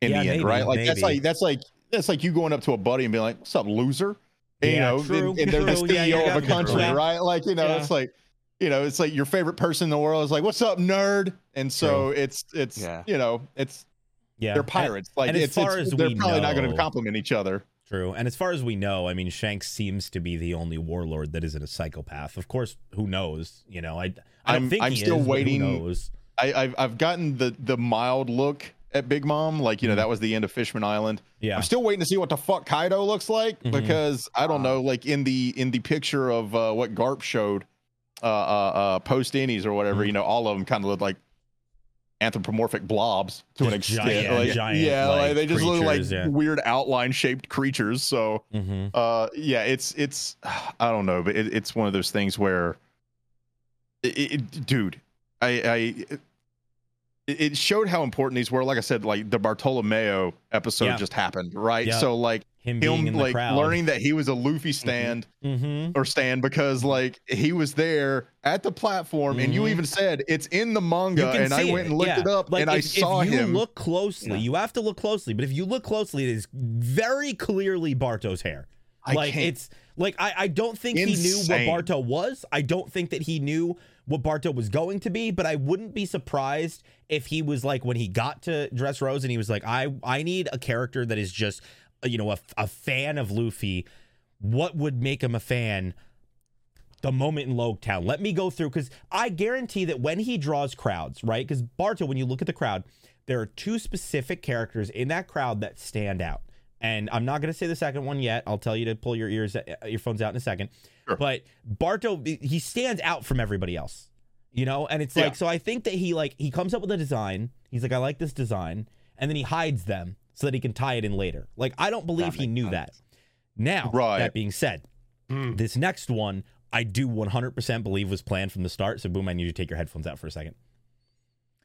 in Yeah, the end, right? Like that's like that's like that's like you going up to a buddy and being like, "What's up, loser?" And, Yeah, you know, true, and, and they're the true. Yeah, CEO of a country, true. right? Like you know, Yeah. it's like you know, it's like your favorite person in the world is like, "What's up, nerd?" And so it's it's Yeah. you know, it's yeah, they're pirates. Like and as it's, far it's as they're we probably not going to compliment each other. True. And as far as we know, I mean, Shanks seems to be the only warlord that isn't a psychopath. Of course, who knows? You know, I I don't I'm- think I'm he still is, waiting- Who knows? I, I've I've gotten the the mild look at Big Mom, like you know, Mhm. that was the end of Fishman Island. Yeah. I'm still waiting to see what the fuck Kaido looks like Mhm. because I don't Ah. know, like in the in the picture of uh, what Garp showed, uh, uh, uh post Enies or whatever, Mhm. you know, all of them kind of look like anthropomorphic blobs to an extent. giant- like, giant, yeah, like, like, they just look like yeah. weird outline shaped creatures. So, hmm uh, yeah, it's it's I don't know, but it, it's one of those things where, it, it, dude, I I. It, showed how important these were. Like I said, like the Bartolomeo episode Yeah. just happened, right? Yeah. So like Him being him in the like crowd. learning that he was a Luffy stand hmm or stand because like he was there at the platform and you Mhm. even said it's in the manga and I went it, and looked yeah. it up Like, and I if, saw if you him. look closely, you have to look closely. But if you look closely, it is very clearly Barto's hair. I like can't- it's like I, I don't think he knew what Insane. Barto was. I don't think that he knew what Barto was going to be, but I wouldn't be surprised if he was like when he got to Dress Rose and he was like, I I need a character that is just uh, you know a, a fan of Luffy. What would make him a fan? The moment in Logue Town. Let me go through because I guarantee that when he draws crowds, right? Because Barto, when you look at the crowd, there are two specific characters in that crowd that stand out. And I'm not going to say the second one yet. I'll tell you to pull your ears, uh, your phones out in a second. Sure. But Barto, he stands out from everybody else, you know. And it's Yeah. like, so I think that he like he comes up with a design. He's like, I like this design, and then he hides them so that he can tie it in later. Like I don't believe he knew sense. that. Now, Right. that being said, Hmm. this next one I do 100% believe was planned from the start. So, boom, I need you to take your headphones out for a second.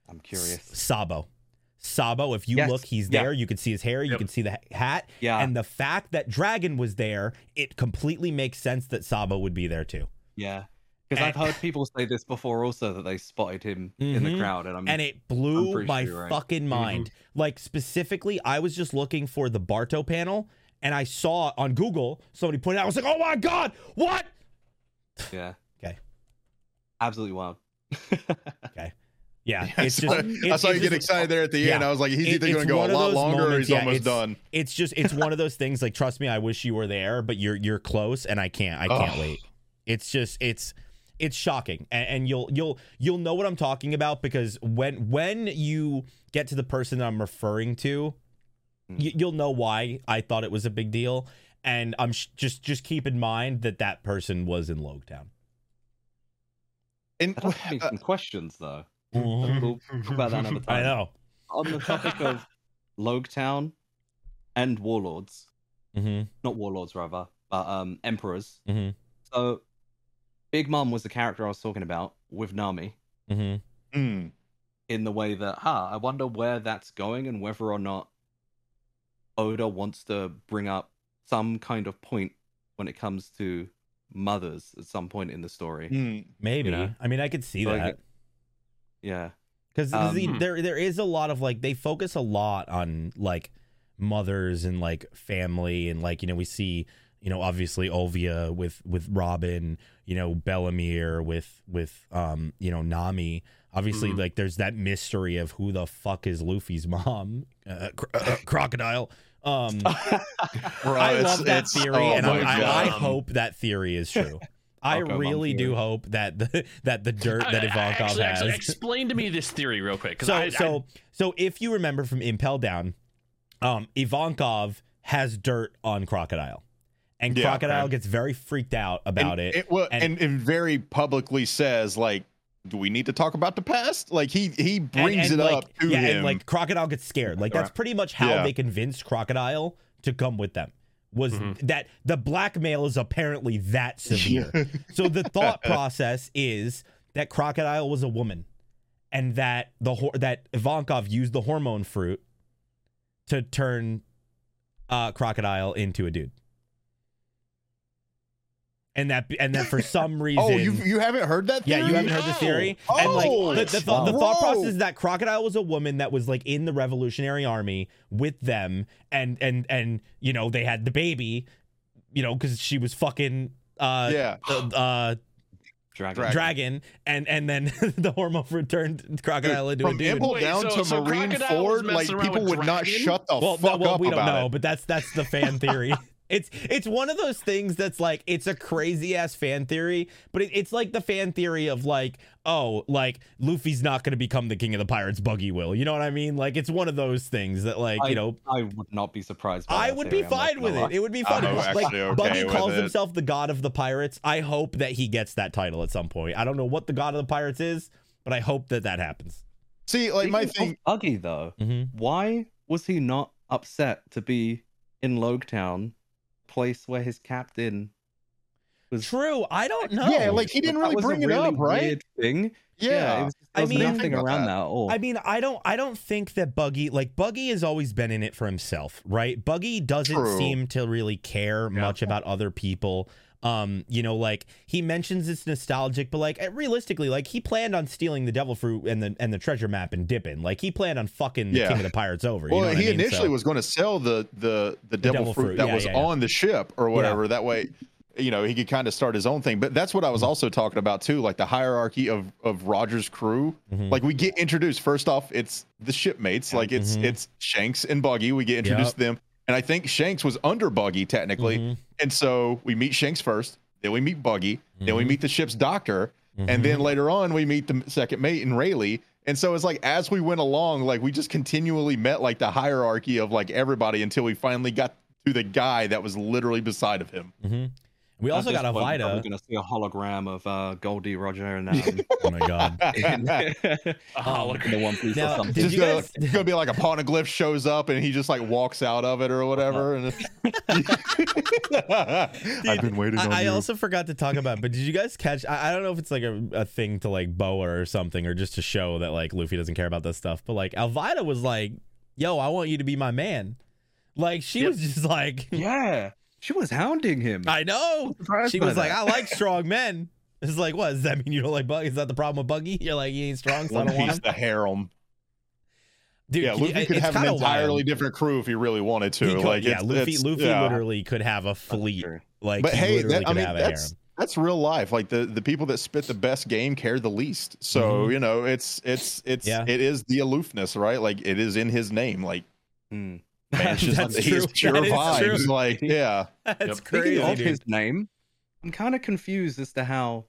I'm curious. S- Sabo. Sabo, if you Yes, look, he's yeah. there. You can see his hair. You Yep. can see the hat. Yeah. And the fact that Dragon was there, it completely makes sense that Sabo would be there too. Yeah. Because I've heard people say this before also that they spotted him in the Mhm. crowd, and I'm and it blew my sure right. fucking mind. Like specifically, I was just looking for the Barto panel, and I saw on Google somebody put it out. I was like, "Oh my god, what?" yeah. Okay. Absolutely wild. Yeah, I it's saw, just. I it's- saw you get just- excited there at the yeah. end. I was like, he's It- either going to go a lot those longer or he's yeah, almost it's- done. It's just it's one of those things. Like, trust me, I wish you were there, but you're you're close, and I can't. I can't Ugh. wait. It's just it's it's shocking, and, and you'll you'll you'll know what I'm talking about because when when you get to the person that I'm referring to, Hmm. you, you'll know why I thought it was a big deal. And I'm sh- just just keep in mind that that person was in Logue Town. And That does me some questions though. We'll talk about that another time. I know. On the topic of Logue Town and warlords, hmm not warlords rather, but um emperors. hmm So Big Mom was the character I was talking about with Nami hmm Mm. in the way that, huh, I wonder where that's going and whether or not Oda wants to bring up some kind of point when it comes to mothers at some point in the story. Mm. Maybe. You know? I mean, I could see Like, that. Yeah. because Um, there there is a lot of like they focus a lot on like mothers and like family and like you know we see you know obviously Olvia with with Robin you know Bell-mère with with um you know Nami obviously Mm-hmm. Mhm. like there's that mystery of who the fuck is Luffy's mom uh, cr- uh, crocodile um Bro, I love that theory oh and I, I, I hope that theory is true I really do hope that the that the dirt that I- I- Ivankov actually, has actually, explain to me this theory real quick. so I, so so if you remember from Impel Down, um, Ivankov has dirt on Crocodile, and Yeah, Crocodile okay. gets very freaked out about and, it. well, and- and, and very publicly says like, "Do we need to talk about the past?" Like he he And- brings and, it like, up to yeah, him. and like Crocodile gets scared. Like that's pretty much how Yeah. they convinced Crocodile to come with them. Was Mhm. that the blackmail is apparently that severe? so the thought process is that Crocodile was a woman, and that the hor- that Ivankov used the hormone fruit to turn uh, Crocodile into a dude, and that and that for some reason. oh, you you haven't heard that? Yeah, you theory? haven't heard the theory. Oh, and like oh, the, the, thought, the thought process is that Crocodile was a woman that was like in the Revolutionary Army with them, and and and you know they had the baby, you know, because she was fucking uh Yeah. uh, uh Dragon. Dragon. dragon, and and then the hormone fruit turned Crocodile into a From dude. Impel Wait, down so- to so Marineford, like people with would not shut the well, fuck no, well, up we don't about know, it. but that's that's the fan theory. It's it's one of those things that's like it's a crazy ass fan theory, but it, it's like the fan theory of like oh like Luffy's not going to become the king of the pirates, Buggy will. You know what I mean? Like it's one of those things that like I, you know I would not be surprised. By I would be theory, I'm fine with lie. it. It would be I'm fun. like okay Buggy calls it. himself the god of the pirates. I hope that he gets that title at some point. I don't know what the god of the pirates is, but I hope that that happens. See, like my thing. of Buggy though, Mm-hmm. why was he not upset to be in Logue Town, place where his captain was? True. I don't know. Yeah, like he didn't really was a bring it up, right? weird Thing. Yeah, it was, I there was mean- nothing About around that. that at all. I mean, I don't I don't think that Buggy like Buggy has always been in it for himself, right? Buggy doesn't True. seem to really care Yeah. much about other people. Um, you know, like he mentions it's nostalgic, but like realistically, like he planned on stealing the devil fruit and the and the treasure map and dipping. Like he planned on fucking the Yeah. king of the pirates over. you Well, know he I mean? initially So- was going to sell the the the devil, devil fruit, fruit, that yeah, was yeah, on the ship or whatever. That way, you know, he could kind of start his own thing. But that's what I Mm-hmm. was also talking about too, like the hierarchy of of Roger's crew. Mhm. Like we get introduced first off, it's the shipmates. Like it's Mhm. it's Shanks and Buggy. We get introduced to them, and I think Shanks was under Buggy technically. Mhm. And so we meet Shanks first, then we meet Buggy, then we Mhm. meet the ship's doctor, Mhm. and then later on we meet the second mate and Rayleigh. And so it's like as we went along, like we just continually met like the hierarchy of like everybody until we finally got to the guy that was literally beside of him. We also got this point, we're gonna see a hologram of uh, Gol D. Roger and um, Oh my god. A hologram. the One Piece Now, or something. did Just gonna, guys- it's gonna be like a poneglyph shows up and he just like walks out of it or whatever. And I've been waiting on I, I you. also forgot to talk about, but did you guys catch? I, I don't know if it's like a, a thing to like Boa or something, or just to show that like Luffy doesn't care about this stuff. But like Alvida was like, "Yo, I want you to be my man." Like she Yep. was just like, Yeah, she was hounding him. "I know." She by was like, "I like strong men." It's like, what does that mean? You don't like Buggy? Is that the problem with Buggy? You're like, he ain't strong, so I One don't want Piece, him. the harem. Dude, yeah, can you- Luffy could have an entirely wild. different crew if he really wanted to. Could- like, yeah, it's, Luffy, it's- Luffy yeah. literally could have a fleet. true. Like, But he hey, literally that, I mean, have that's that's real life. Like the the people that spit the best game care the least. So Mhm. you know, it's it's it's Yeah. it is the aloofness, right? Like it is in his name. Like Hmm. Man, it's just That's he's true. pure That is vibes. true. Like yeah, That's Yep. Speaking crazy, of dude. his name, I'm kind of confused as to how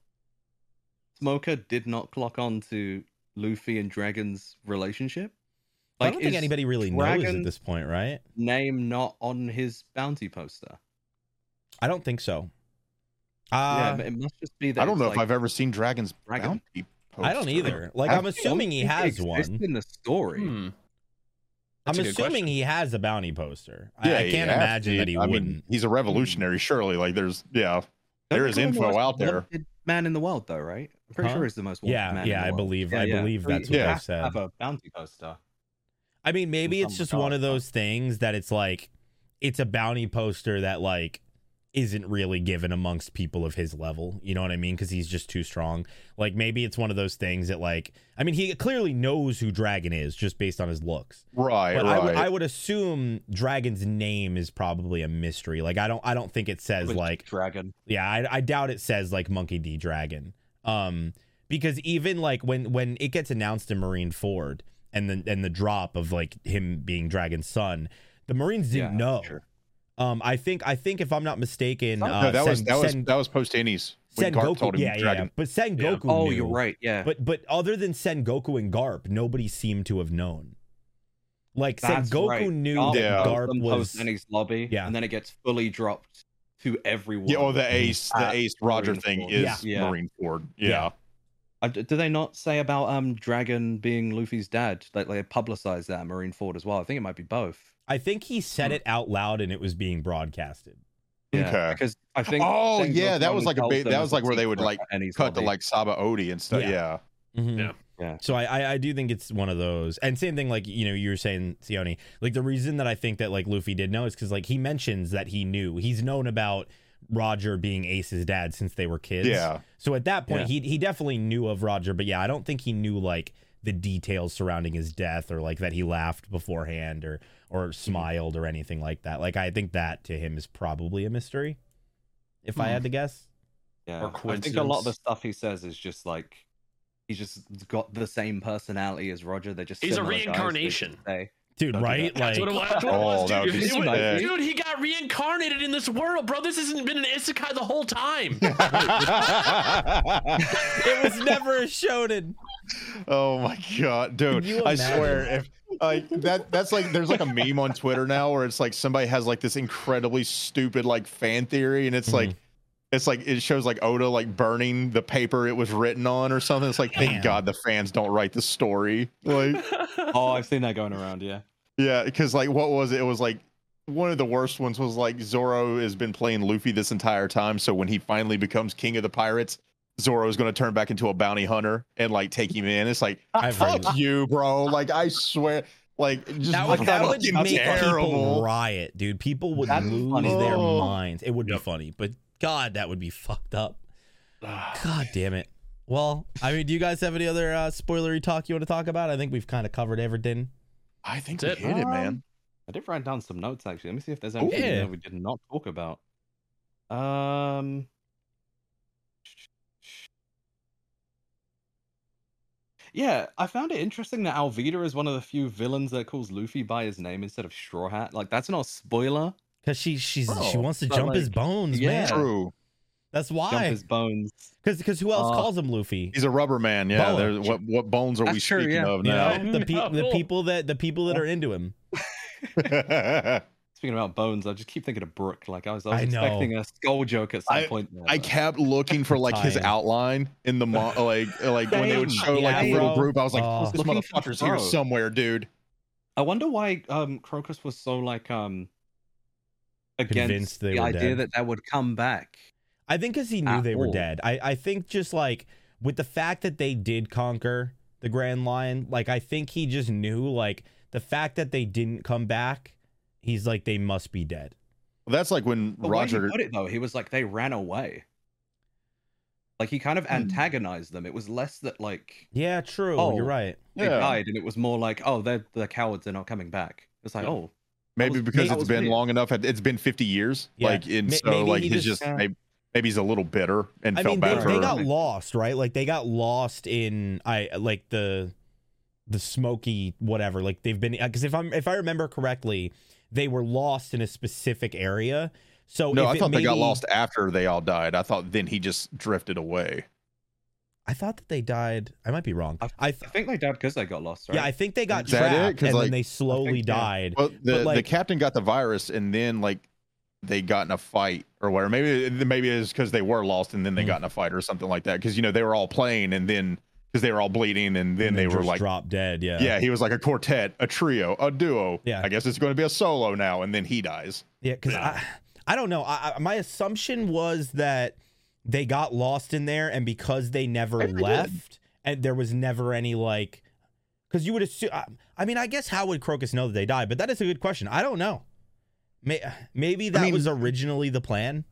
Smoker did not clock on to Luffy and Dragon's relationship. I don't think is anybody really knows at Dragon- this point, right? name not on his bounty poster. I don't think so. yeah, Uh, but it must just be that. I don't it's know like if I've ever seen Dragon's Dragon. bounty. Poster. I don't poster. either. Like, I I'm don't assuming he think it has exists one. in the story. Hmm. I'm That's a good assuming question. he has a bounty poster. I, Yeah, I he can't imagine to. that he I wouldn't. he's a revolutionary, surely. Like there's yeah. Don't There they is call him the info out there. Man in the world, though, right? I'm pretty Huh? sure he's the most wanted Yeah, man in yeah, the I world. believe- I believe that's he what they has said. Have a bounty poster. I mean, maybe it's just one of those things that it's like, it's a bounty poster that like isn't really given amongst people of his level. You know what I mean? Because he's just too strong. Like maybe it's one of those things that like, I mean, he clearly knows who Dragon is just based on his looks. Right, But I would, right. I would assume Dragon's name is probably a mystery. Like I don't, I don't think it says Which like dragon. yeah, I, I doubt it says like Monkey D Dragon. Um, because even like when when it gets announced in Marineford and the and the drop of like him being Dragon's son, the Marines didn't Yeah, know. sure. Um, I think I think if I'm not mistaken, uh, no, that was Sen- that was Sen- that was post Enies Sen Garp Goku. told him yeah, yeah, Dragon. But Sen Yeah. Goku. Oh, knew. you're right. Yeah. But but other than Sengoku and Garp, nobody seemed to have known. Like That's Sengoku right. knew Garp that Yeah. Garp was. post Enies lobby, Yeah. and then it gets fully dropped to everyone. Yeah, oh, the Ace, the Ace Roger Marine thing Ford. is Yeah. Yeah. Marineford. Yeah. Yeah. Uh, do they not say about um Dragon being Luffy's dad? Like they publicized that Marineford as well. I think it might be both. I think he said Hmm. it out loud and it was being broadcasted. Yeah, Okay. Because I think. Oh, yeah, that was like a tells big- them that was like where they would, like, at Enies Cut to lobby. like Saba Odie and stuff. Yeah. Yeah. Mhm. Yeah. Yeah. So I, I I do think it's one of those, and same thing like you know you were saying, Sione. Like the reason that I think that like Luffy did know is because like he mentions that he knew he's known about Roger being Ace's dad since they were kids. Yeah. So at that point, Yeah. he he definitely knew of Roger, but yeah, I don't think he knew like the details surrounding his death or like that he laughed beforehand or or smiled or anything like that. Like I think that to him is probably a mystery. If I Hmm. had to guess. Yeah, Or I think a lot of the stuff he says is just like he's just got the same personality as Roger. They're just He's a similar guys, they just reincarnation. Dude, Don't right? that. Like That's what it was. What it Oh, was, that would dude. It was- dude, he got reincarnated in this world, bro. This hasn't been an isekai the whole time. it was never a shonen. oh my god, dude! I swear, if like that, that's like there's like a meme on Twitter now where it's like somebody has like this incredibly stupid like fan theory, and it's Mm-hmm. like. It's like it shows like Oda like burning the paper it was written on or something. It's like Damn. thank God the fans don't write the story. Like Oh, I've seen that going around. Yeah. Yeah, because like what was it? It was like one of the worst ones was like Zoro has been playing Luffy this entire time. So when he finally becomes king of the pirates, Zoro is going to turn back into a bounty hunter and like take him in. It's like I've fuck you, bro. Like I swear, like just That would, that would fucking make people riot, dude. People would That's lose funny. their Oh. minds. It would be funny, but God, that would be fucked up. God damn it. Well, I mean, do you guys have any other uh, spoilery talk you want to talk about? I think we've kind of covered everything. I think That's we it. hit it, man. Um, I did write down some notes actually. Let me see if there's anything Yeah. that we did not talk about. Um. Yeah, I found it interesting that Alvida is one of the few villains that calls Luffy by his name instead of Straw Hat. Like that's not a spoiler. Because she she's she Oh, wants to but, jump his bones, yeah. man. True. That's why Jump why. his bones. Because who else Uh, calls him Luffy? He's a rubber man. Yeah. Boa. There's what what bones are we That's true, speaking yeah. of You now? know, the pe- the people that the people that are into him. Speaking speaking about bones, I just keep thinking of Brook. Like I was, I was I know. expecting a skull joke at some I- point. there, I kept looking for like his outline in the mo- like like when they would Same. show like Yeah, the little group. I was like, Oh. this Looking for the motherfucker's here somewhere, dude. I wonder why um Crocus was so like um against Convinced they the were idea dead. that that would come back. I think because he knew At they were dead. I, I think just like with the fact that they did conquer the Grand Line, like I think he just knew like the fact that they didn't come back, he's like they must be dead. Well, that's like when But Roger Roger. he put it though, he was like they ran away. Like he kind of Hmm. antagonized them. It was less that like Yeah, true. Oh. You're right. they Yeah. died, and it was more like, oh, they're they're cowards. They're not coming back. It's like, Yeah. oh, Maybe was- because that it's was been weird. long enough. It's been 50 years. Yeah. Like, and Ma- so maybe like he he's just- just maybe, maybe he's a little bitter and I felt mean, bad they, for they got lost, right? Like they got lost in I like the the smoky whatever. Like they've been because if I'm if I remember correctly, they were lost in a specific area. So no, if I it thought they got lost after they all died. I thought then he just drifted away. I thought that they died. I might be wrong. I I th- think they died because they got lost. Right? yeah, I think they got Is that it? and like, then they slowly think, yeah. died. Well, the the like- captain got the virus, and then like they got in a fight or whatever. Maybe maybe it's because they were lost, and then they Mm. got in a fight or something like that. Because you know they were all playing, and then because they were all bleeding, and then and they then were like, dropped dead. Yeah. yeah, he was like a quartet, a trio, a duo. Yeah. I guess it's going to be a solo now, and then he dies. Yeah, because I, I don't know. I, I, my assumption was that they got lost in there, and because they never they did. left, and there was never any like, because you would assume. I, I mean, I guess how would Crocus know that they died? But that is a good question. I don't know. May, maybe that mean- was originally the plan.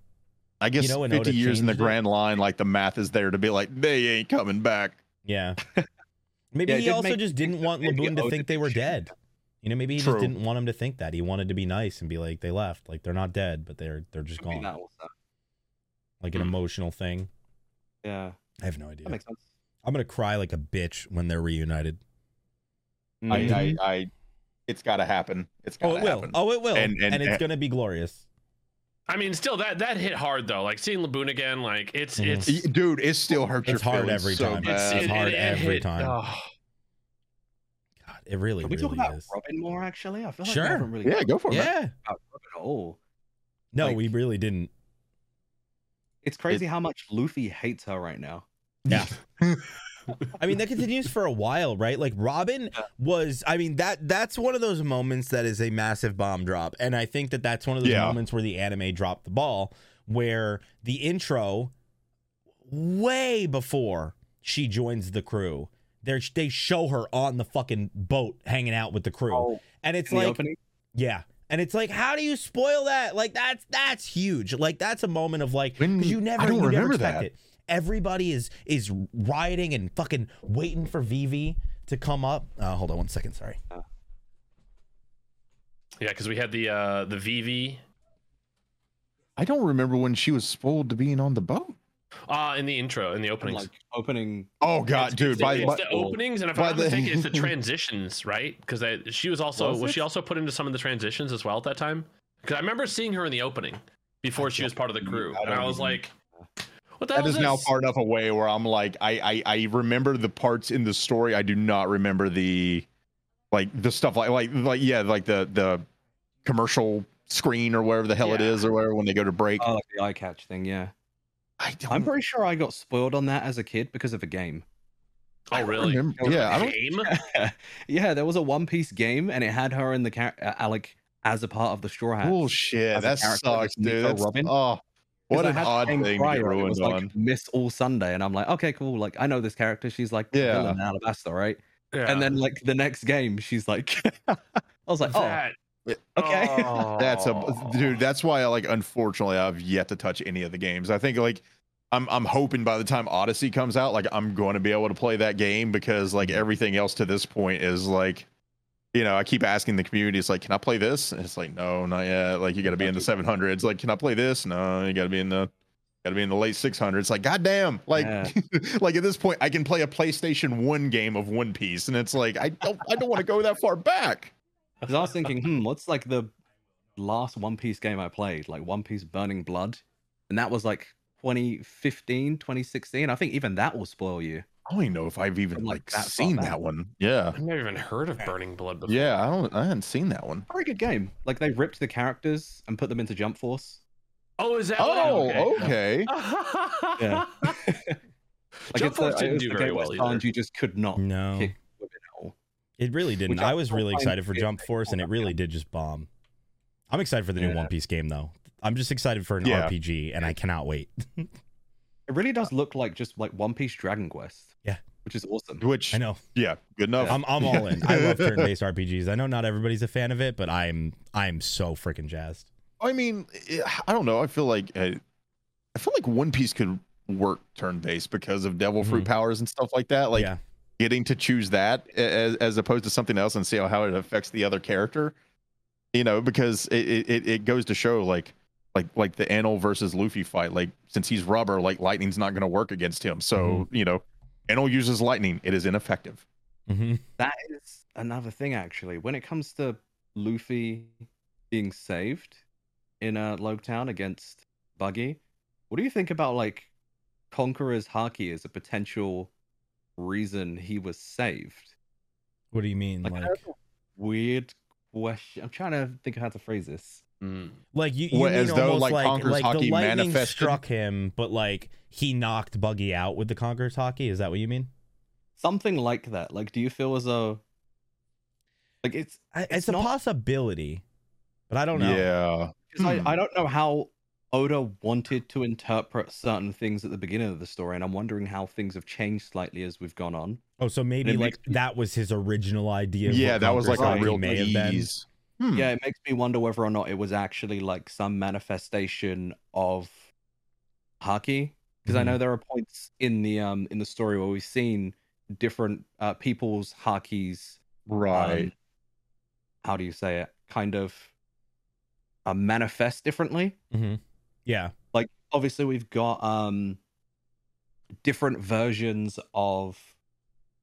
I guess know, 50 years in the it. grand line, like the math is there to be like they ain't coming back. Yeah. Maybe Yeah, he also make- just didn't want Laboon to think they were dead. You know, maybe he True. just didn't want him to think that. He wanted to be nice and be like, they left. Like they're not dead, but they're they're just Could gone. Like an Hmm. emotional thing. Yeah, I have no idea. that makes sense. I'm gonna cry like a bitch when they're reunited. I, I, I, it's got to happen. It's Oh, to it will. happen. Oh, it will. And, And- and- it's and- gonna be glorious. I mean, still that that hit hard though. Like seeing Laboon again, like it's Mhm. it's Dude, it still hurts It's your hard every so time. bad. It's hard every time. oh. God, it really, Can we really talk about is. Robin more? Actually, I feel like Sure. we haven't really yeah, go for it. Yeah. about Robin at. No, Like- we really didn't. It's crazy how much Luffy hates her right now. Yeah. I mean, that continues for a while, right? Like Robin was. I mean that that's one of those moments that is a massive bomb drop, and I think that that's one of those Yeah. moments where the anime dropped the ball, where the intro, way before she joins the crew, they they show her on the fucking boat hanging out with the crew, Oh, and it's like, yeah. And it's like, how do you spoil that? Like that's that's huge. Like that's a moment of like When- because you never I don't you never remember expect that. it. Everybody is is rioting and fucking waiting for Vivi to come up. Uh, hold on one second. Sorry. Yeah, because we had the uh the VV I don't remember when she was spoiled to being on the boat. uh in the intro in the and, openings. like opening. Oh God, It's- dude! it's, By, it's by, the openings, and if I'm not the- mistaken, it's the transitions, right? Because she was also Was was, she also put into some of the transitions as well at that time? Because I remember seeing her in the opening before she was part of the crew, I and I was even- like, "What the that hell is is now this?" far enough away where I'm like, I, I I remember the parts in the story. I do not remember the like the stuff like like like yeah like the the commercial screen or whatever the hell it Yeah. is or whatever when they go to break. Oh, like the eye catch thing. Yeah, I don't. I'm pretty sure I got spoiled on that as a kid because of a game. Oh, really? remember. Yeah, I don't. Game? yeah, there was a One Piece game, and it had her in the char- uh, Alec as a part of the Straw Hats. Bullshit. as a That character, sucks, dude. That's, Robin. oh, 'Cause what I an had odd Jane thing to Pryor, get and it ruined was on. like Miss All Sunday, and I'm like, okay, cool. Like I know this character. She's like the Yeah. villain in Alabasta, right? Yeah. And then like the next game, she's like, I was like, oh, That- okay. Oh. That's a Oh. dude. That's why I like. Unfortunately, I've yet to touch any of the games. I think like I'm I'm hoping by the time Odyssey comes out, like I'm going to be able to play that game because like mm. everything else to this point is like, you know, I keep asking the community. It's like, can I play this? And it's like, no, not yet. Like you got to be in the 700s. Like, can I play this? No, you got to be in the got to be in the late 600s. Like, goddamn. Like, Yeah. like at this point, I can play a PlayStation One game of One Piece, and it's like I don't I don't want to go that far back. Because I was thinking, hmm, what's like the last One Piece game I played? Like One Piece Burning Blood. And that was like 2015, 2016. I think even that will spoil you. I don't even know if I've even like, like, that seen back. that one. Yeah. I've never even heard of Burning Blood before. Yeah, I don't I hadn't seen that one. Very good game. Like they ripped the characters and put them into Jump Force. Oh, is that? Oh, okay. okay. Yeah. Like Jump it's Force a, didn't it do very game where well Sanji either. just could not No, kick women at all. it really didn't. Which I I was really excited for Jump Force, and it really have did just bomb. I'm excited for the new Yeah. One Piece game, though. I'm just excited for an Yeah. RPG, and I cannot wait. It really does look like just like One Piece Dragon Quest. Yeah. Which is awesome. Which I know. yeah, good enough. I'm I'm all in. I love turn-based RPGs. I know not everybody's a fan of it, but I'm I'm so freaking jazzed. I mean, I don't know. I feel like uh, I feel like One Piece could work turn based because of Devil Fruit Mhm. powers and stuff like that. Like yeah, getting to choose that as, as opposed to something else and see how, how it affects the other character. You know, because it, it it goes to show like like like the Enel versus Luffy fight. Like since he's rubber, like lightning's not going to work against him. So you know, Enel uses lightning. It is ineffective. hmm That is another thing actually. When it comes to Luffy being saved in uh Logue Town against Buggy, what do you think about like Conqueror's Haki as a potential reason he was saved? What do you mean? Like, Like, weird question. I'm trying to think of how to phrase this. Mm. like you, you What, mean as though, almost like, like Conqueror's like the lightning manifested? struck him, but like he knocked Buggy out with the Conqueror's Haki. Is that what you mean? Something like that. Like, do you feel as though like it's I, it's, It's a possibility, but I don't know. Yeah. Because Hmm. I, I don't know how Oda wanted to interpret certain things at the beginning of the story, and I'm wondering how things have changed slightly as we've gone on. Oh, so maybe like makes that was his original idea. Yeah, that was like a real may have been. tease. Hmm. Yeah, it makes me wonder whether or not it was actually like some manifestation of Haki. Because I know there are points in the um in the story where we've seen different uh people's Hakis. Right. um, how do you say it? Kind of uh, manifest differently. hmm Yeah, like obviously we've got um different versions of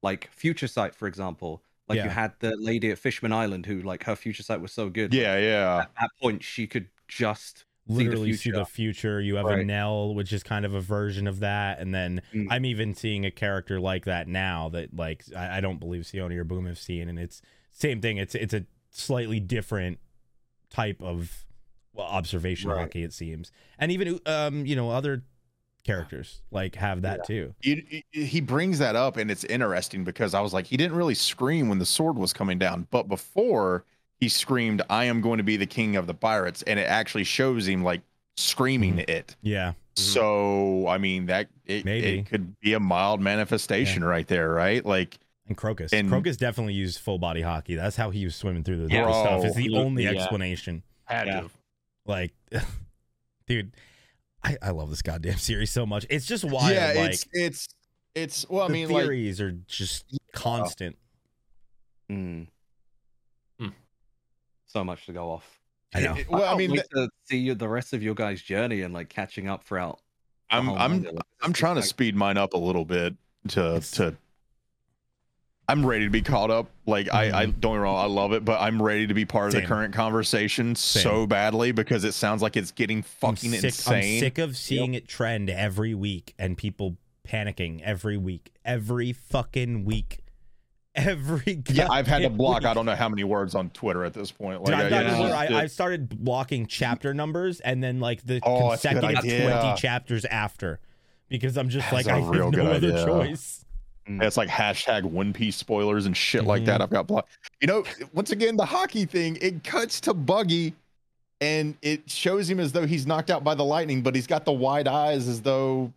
like future sight for example like Yeah. you had the lady at fishman island who like her future sight was so good yeah, yeah. at that point she could just See the literally see the future. future. You have Enel, which is kind of a version of that, and then Mm. I'm even seeing a character like that now that like I, I don't believe Sione or Boom have seen, and it's same thing. It's it's a slightly different type of well, observation Right. Haki, it seems, and even um you know other characters like have that too. He, he brings that up and it's interesting because I was like, he didn't really scream when the sword was coming down, but before he screamed, I am going to be the king of the pirates. And it actually shows him like screaming Mm-hmm. it. Yeah, So, I mean, that it, Maybe. it could be a mild manifestation right there, right? Like, and Crocus. And- Crocus definitely used full body Haki. That's how he was swimming through the, Yeah. the stuff. It's the only Yeah. explanation. Had Yeah. to. Like, dude, I, I love this goddamn series so much. It's just wild. yeah, like, it's, it's, it's, well, I the mean, like, theories are just constant. Mm. Hmm. so much to go off I know. it- well, I can't mean, wait to see you, the rest of your guys journey and like catching up throughout I'm, I'm, manga. Like, this I'm trying to speed mine up a little bit to It's- to. I'm ready to be caught up. Like I, I mm-hmm. don't get wrong, I love it, but I'm ready to be part of the current conversation so badly because it sounds like it's getting fucking I'm sick, insane. I'm sick of seeing it trend every week and people panicking every week, every fucking week, every. Yeah, I've had to block. week. I don't know how many words on Twitter at this point. Dude, Like, I've I- gotten it's to where just- I, I've started blocking chapter numbers and then like the Oh, that's a good consecutive 20 chapters after because I'm just That's like, I have no other idea. choice. It's like hashtag One Piece spoilers and shit like Mhm. that. I've got block. You know, once again, the Haki thing. It cuts to Buggy, and it shows him as though he's knocked out by the lightning, but he's got the wide eyes as though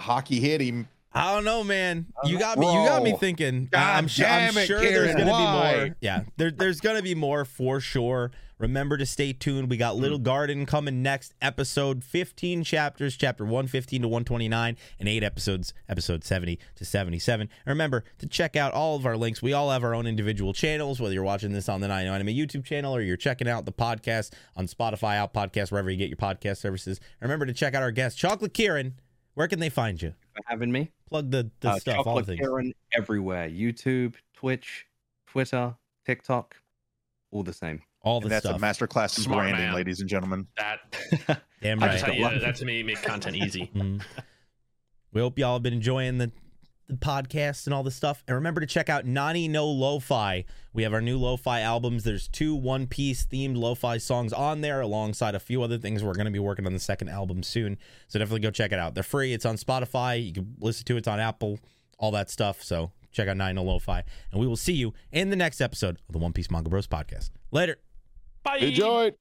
Haki hit him. I don't know, man. You got me. You got me thinking. God I'm, su- I'm damn it, sure there's gonna why? be more. Yeah, there, there's gonna be more for sure. Remember to stay tuned. We got Little Garden coming next episode. 15 chapters, chapter 115 to 129, and eight episodes, episode 70 to 77. And remember to check out all of our links. We all have our own individual channels. Whether you're watching this on the Nine Anime YouTube channel or you're checking out the podcast on Spotify, out podcast wherever you get your podcast services. Remember to check out our guest, Chocolate Kieran. Where can they find you? for having me. Plug the, the Uh, stuff, all the Chocolate things. Kieran everywhere. YouTube, Twitch, Twitter, TikTok, all the same. All the And that's stuff. a masterclass in Smart branding, man. ladies and gentlemen. That Damn I right. just tell you, lucky. that to me make content easy. Mhm. We hope y'all have been enjoying the the podcast and all this stuff. And remember to check out Nani No Lo-Fi. We have our new lo-fi albums. There's two One Piece themed lo-fi songs on there alongside a few other things. We're going to be working on the second album soon. So definitely go check it out. They're free. It's on Spotify. You can listen to it. It's on Apple, all that stuff. So check out Nani No Lo-Fi. And we will see you in the next episode of the One Piece Manga Bros podcast. Later. Bye. Enjoy.